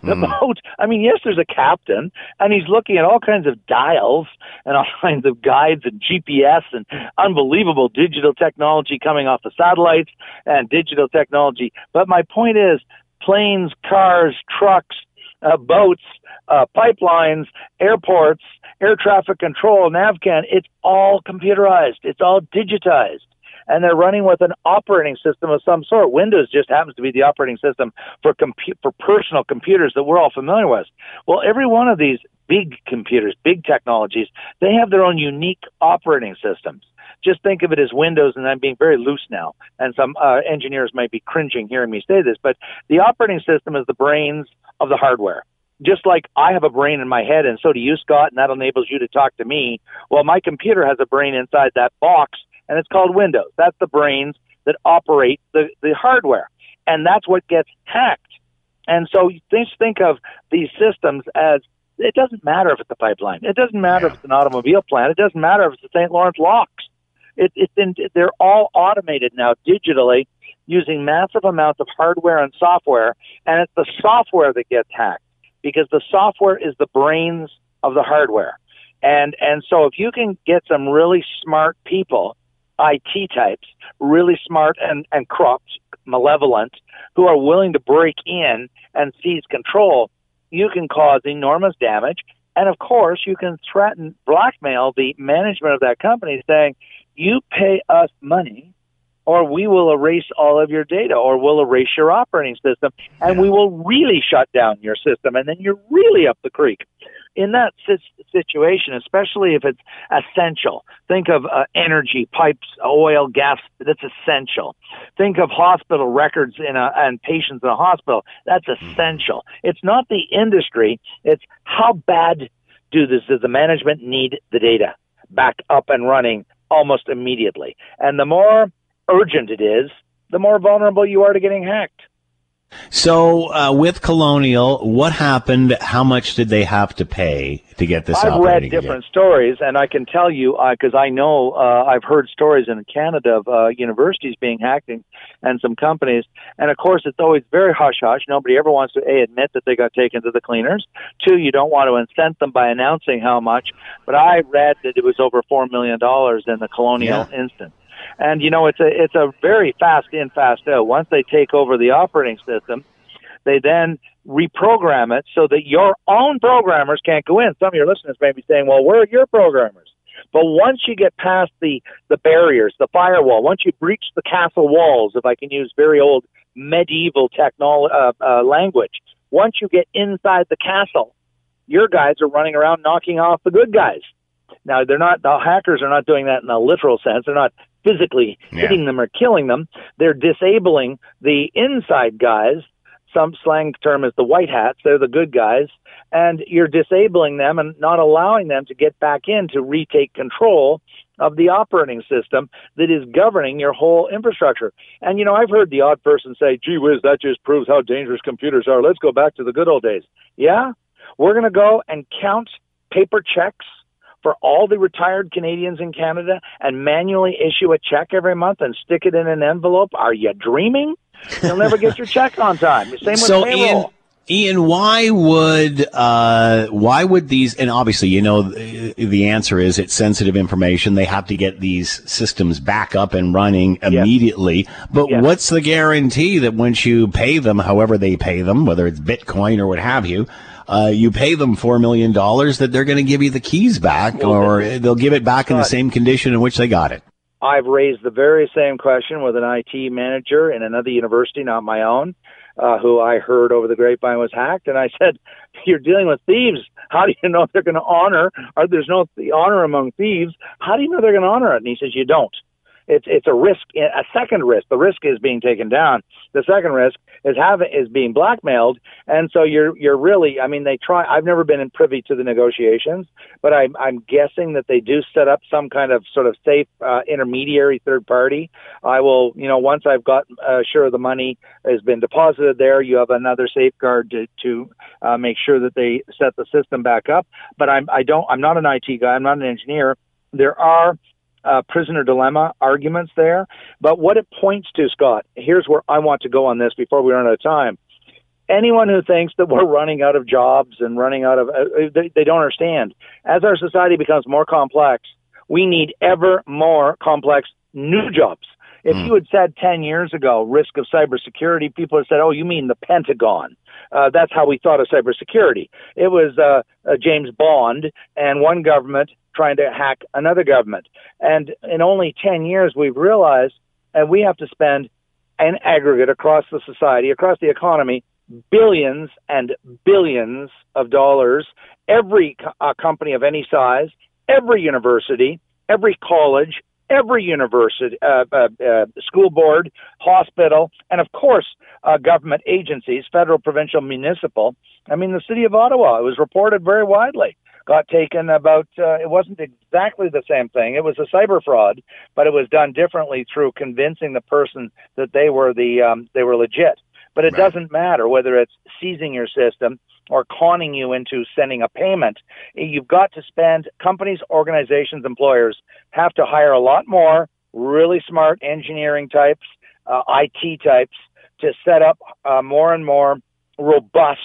M: The boat, I mean, yes, there's a captain, and he's looking at all kinds of dials and all (laughs) kinds of guides and GPS and unbelievable digital technology coming off the satellites and digital technology. But my point is planes, cars, trucks, uh, boats, uh, pipelines, airports, air traffic control, NAVCAN, it's all computerized. It's all digitized and they're running with an operating system of some sort. Windows just happens to be the operating system for compu- for personal computers that we're all familiar with. Well, every one of these big computers, big technologies, they have their own unique operating systems. Just think of it as Windows, and I'm being very loose now. And some uh, engineers might be cringing hearing me say this, but the operating system is the brains of the hardware just like I have a brain in my head, and so do you, Scott, and that enables you to talk to me. Well, my computer has a brain inside that box, and it's called Windows. That's the brains that operate the, the hardware, and that's what gets hacked. And so just think of these systems as it doesn't matter if it's a pipeline, it doesn't matter if it's an automobile plant, it doesn't matter if it's the St. Lawrence locks. It, it's in, they're all automated now digitally using massive amounts of hardware and software, and it's the software that gets hacked because the software is the brains of the hardware. And and so if you can get some really smart people, IT types, really smart and, and corrupt, malevolent, who are willing to break in and seize control, you can cause enormous damage. And of course, you can threaten, blackmail the management of that company saying, you pay us money or we will erase all of your data or we'll erase your operating system and we will really shut down your system and then you're really up the creek in that situation especially if it's essential think of uh, energy pipes oil gas that's essential. Think of hospital records in a and patients in a hospital that's essential. It's not the industry it's how bad do this does the management need the data back up and running almost immediately? And the more urgent it is, the more vulnerable you are to getting hacked.
A: So, uh, with Colonial, what happened? How much did they have to pay to get this? Out?
M: I've read different again? stories, and I can tell you because uh, I know uh, I've heard stories in Canada of uh, universities being hacked and, and some companies. And of course, it's always very hush hush. Nobody ever wants to a admit that they got taken to the cleaners. Two, you don't want to incent them by announcing how much. But I read that it was over four million dollars in the Colonial yeah. instance. And you know, it's a it's a very fast in, fast out. Once they take over the operating system, they then reprogram it so that your own programmers can't go in. Some of your listeners may be saying, "Well, where are your programmers?" But once you get past the the barriers, the firewall, once you breach the castle walls, if I can use very old medieval technology uh, uh, language, once you get inside the castle, your guys are running around knocking off the good guys. Now they're not the hackers are not doing that in a literal sense. They're not physically yeah. hitting them or killing them. They're disabling the inside guys. Some slang term is the white hats. They're the good guys. And you're disabling them and not allowing them to get back in to retake control of the operating system that is governing your whole infrastructure. And, you know, I've heard the odd person say, gee whiz, that just proves how dangerous computers are. Let's go back to the good old days. Yeah? We're going to go and count paper checks for all the retired Canadians in Canada and manually issue a check every month and stick it in an envelope? Are you dreaming? You'll never get your check on time. Same with so payroll.
A: Ian, Ian, why would uh, why would these? And obviously, you know, the answer is it's sensitive information. They have to get these systems back up and running immediately. Yes. But yes. what's the guarantee that once you pay them, however they pay them, whether it's Bitcoin or what have you, uh, you pay them $4 million that they're going to give you the keys back well, or they'll give it back in the same condition in which they got it.
M: I've raised the very same question with an IT manager in another university, not my own, uh, who I heard over the grapevine was hacked. And I said, (laughs) You're dealing with thieves. How do you know if they're going to honor, or there's no honor among thieves? How do you know they're going to honor it? And he says, You don't. It's it's a risk, a second risk. The risk is being taken down. The second risk is having is being blackmailed, and so you're you're really. I mean, they try. I've never been in privy to the negotiations, but I'm I'm guessing that they do set up some kind of sort of safe uh, intermediary third party. I will, you know, once I've got uh, sure the money has been deposited there, you have another safeguard to to uh, make sure that they set the system back up. But I'm I don't. I'm not an IT guy. I'm not an engineer. There are uh, prisoner dilemma arguments there. But what it points to, Scott, here's where I want to go on this before we run out of time. Anyone who thinks that we're running out of jobs and running out of, uh, they, they don't understand. As our society becomes more complex, we need ever more complex new jobs. If mm. you had said 10 years ago, risk of cybersecurity, people had said, oh, you mean the Pentagon. Uh, that's how we thought of cybersecurity. It was uh, uh, James Bond and one government trying to hack another government. And in only 10 years, we've realized that we have to spend an aggregate across the society, across the economy, billions and billions of dollars. Every co- uh, company of any size, every university, every college, every university, uh, uh, uh, school board, hospital, and of course, uh, government agencies, federal, provincial, municipal. I mean, the city of Ottawa, it was reported very widely got taken about uh, it wasn't exactly the same thing. It was a cyber fraud but it was done differently through convincing the person that they were the um, they were legit. But it right. doesn't matter whether it's seizing your system or conning you into sending a payment. You've got to spend companies organizations employers have to hire a lot more really smart engineering types uh, IT types to set up uh, more and more robust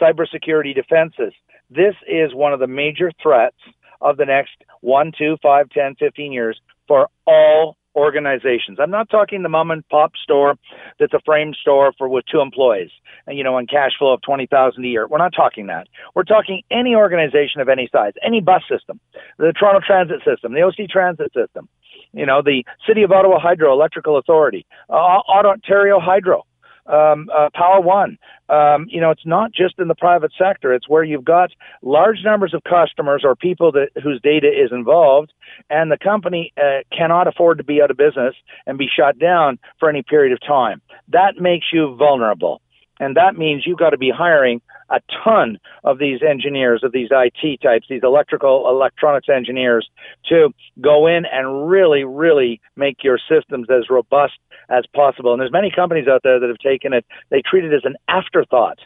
M: cybersecurity defenses this is one of the major threats of the next one, two, five, ten, fifteen years for all organizations. I'm not talking the mom and pop store that's a frame store for with two employees and you know and cash flow of 20,000 a year. We're not talking that. We're talking any organization of any size, any bus system, the Toronto Transit System, the OC Transit System, you know, the City of Ottawa Hydro Electrical Authority, uh, Ontario Hydro, um, uh, Power One. Um, you know, it's not just in the private sector. It's where you've got large numbers of customers or people that whose data is involved, and the company uh, cannot afford to be out of business and be shut down for any period of time. That makes you vulnerable. And that means you've got to be hiring a ton of these engineers, of these IT types, these electrical electronics engineers to go in and really, really make your systems as robust as possible. And there's many companies out there that have taken it, they treat it as an afterthought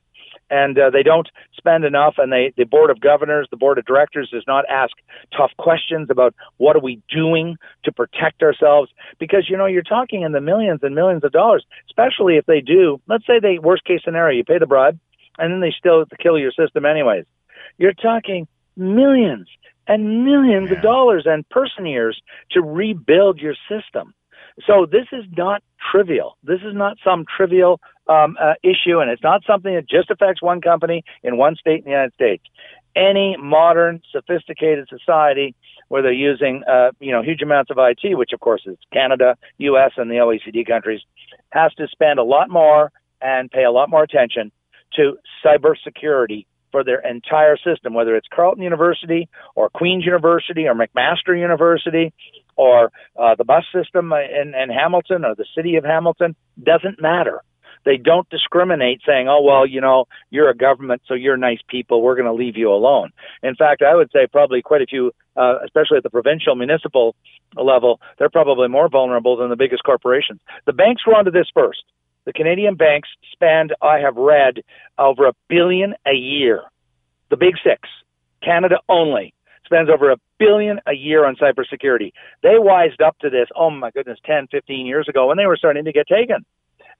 M: and uh, they don't spend enough and they the board of governors the board of directors does not ask tough questions about what are we doing to protect ourselves because you know you're talking in the millions and millions of dollars especially if they do let's say they worst case scenario you pay the bribe and then they still kill your system anyways you're talking millions and millions yeah. of dollars and person years to rebuild your system so this is not trivial. This is not some trivial um, uh, issue, and it's not something that just affects one company in one state in the United States. Any modern, sophisticated society where they're using, uh, you know, huge amounts of IT, which of course is Canada, U.S., and the OECD countries, has to spend a lot more and pay a lot more attention to cybersecurity for their entire system, whether it's Carleton University or Queen's University or McMaster University or uh, the bus system in, in Hamilton or the city of Hamilton, doesn't matter. They don't discriminate saying, oh, well, you know, you're a government, so you're nice people. We're going to leave you alone. In fact, I would say probably quite a few, uh, especially at the provincial municipal level, they're probably more vulnerable than the biggest corporations. The banks were onto this first. The Canadian banks spend, I have read, over a billion a year. The big six, Canada only, spends over a billion a year on cybersecurity. They wised up to this, oh my goodness, 10, 15 years ago when they were starting to get taken.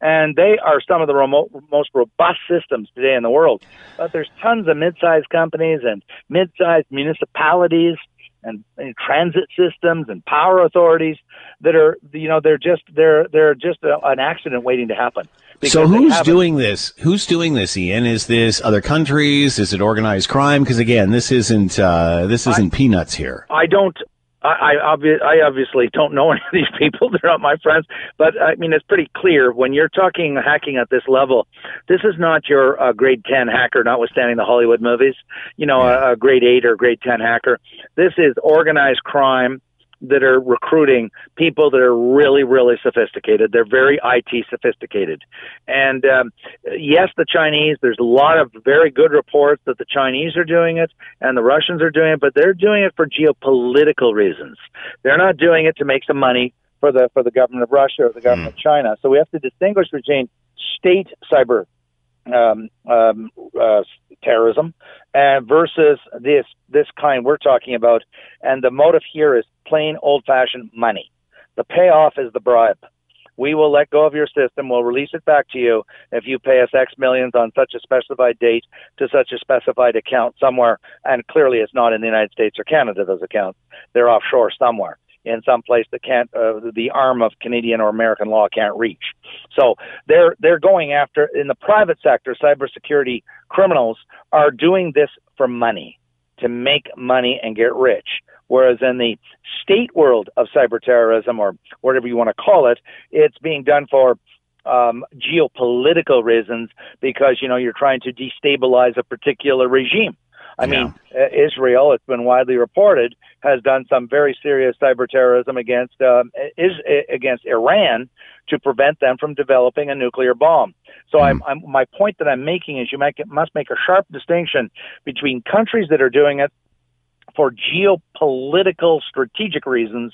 M: And they are some of the remote, most robust systems today in the world. But there's tons of mid-sized companies and mid-sized municipalities and, and, transit systems and power authorities that are, you know, they're just they're they're just a, an accident waiting to happen.
A: So who's doing this? Who's doing this, Ian? Is this other countries? Is it organized crime? Because again, this isn't uh, this isn't I, peanuts here.
M: I don't. I, I, obvi- I obviously don't know any of these (laughs) people. They're not my friends, but I mean it's pretty clear when you're talking hacking at this level. This is not your uh, grade ten hacker, notwithstanding the Hollywood movies. You know, a, a grade eight or grade ten hacker. This is organized crime that are recruiting people that are really, really sophisticated. They're very IT sophisticated. And um, yes, the Chinese, there's a lot of very good reports that the Chinese are doing it and the Russians are doing it, but they're doing it for geopolitical reasons. They're not doing it to make some money for the for the government of Russia or the government mm. of China. So we have to distinguish between state cyber um, um, uh, terrorism uh, versus this this kind we're talking about. And the motive here is plain old fashioned money. The payoff is the bribe. We will let go of your system. We'll release it back to you if you pay us X millions on such a specified date to such a specified account somewhere. And clearly, it's not in the United States or Canada. Those accounts they're offshore somewhere in some place that can't uh, the arm of Canadian or American law can't reach. So they're they're going after in the private sector. Cybersecurity criminals are doing this for money to make money and get rich. Whereas in the state world of cyber terrorism or whatever you want to call it, it's being done for um, geopolitical reasons because you know you're trying to destabilize a particular regime. I yeah. mean, uh, Israel, it's been widely reported, has done some very serious cyber terrorism against um, is against Iran to prevent them from developing a nuclear bomb. So, mm. I'm, I'm, my point that I'm making is you make, must make a sharp distinction between countries that are doing it for geopolitical strategic reasons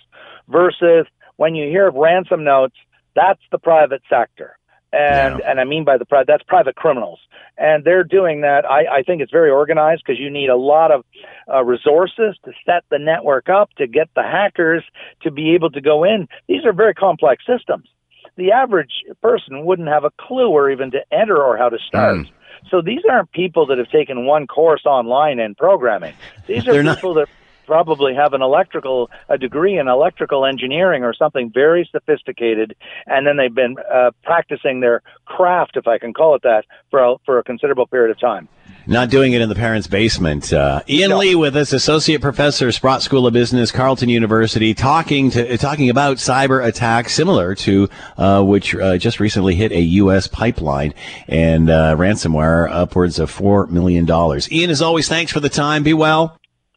M: versus when you hear of ransom notes, that's the private sector and yeah. and I mean by the private that's private criminals, and they're doing that. I, I think it's very organized because you need a lot of uh, resources to set the network up to get the hackers to be able to go in. These are very complex systems. The average person wouldn't have a clue or even to enter or how to start. Mm. So these aren't people that have taken one course online in programming. These are people not. that probably have an electrical a degree in electrical engineering or something very sophisticated, and then they've been uh, practicing their craft, if I can call it that, for a, for a considerable period of time.
A: Not doing it in the parents' basement. Uh, Ian no. Lee with us, associate professor, Sprott School of Business, Carleton University, talking to talking about cyber attacks similar to uh, which uh, just recently hit a U.S. pipeline and uh, ransomware upwards of four million dollars. Ian, as always, thanks for the time. Be well.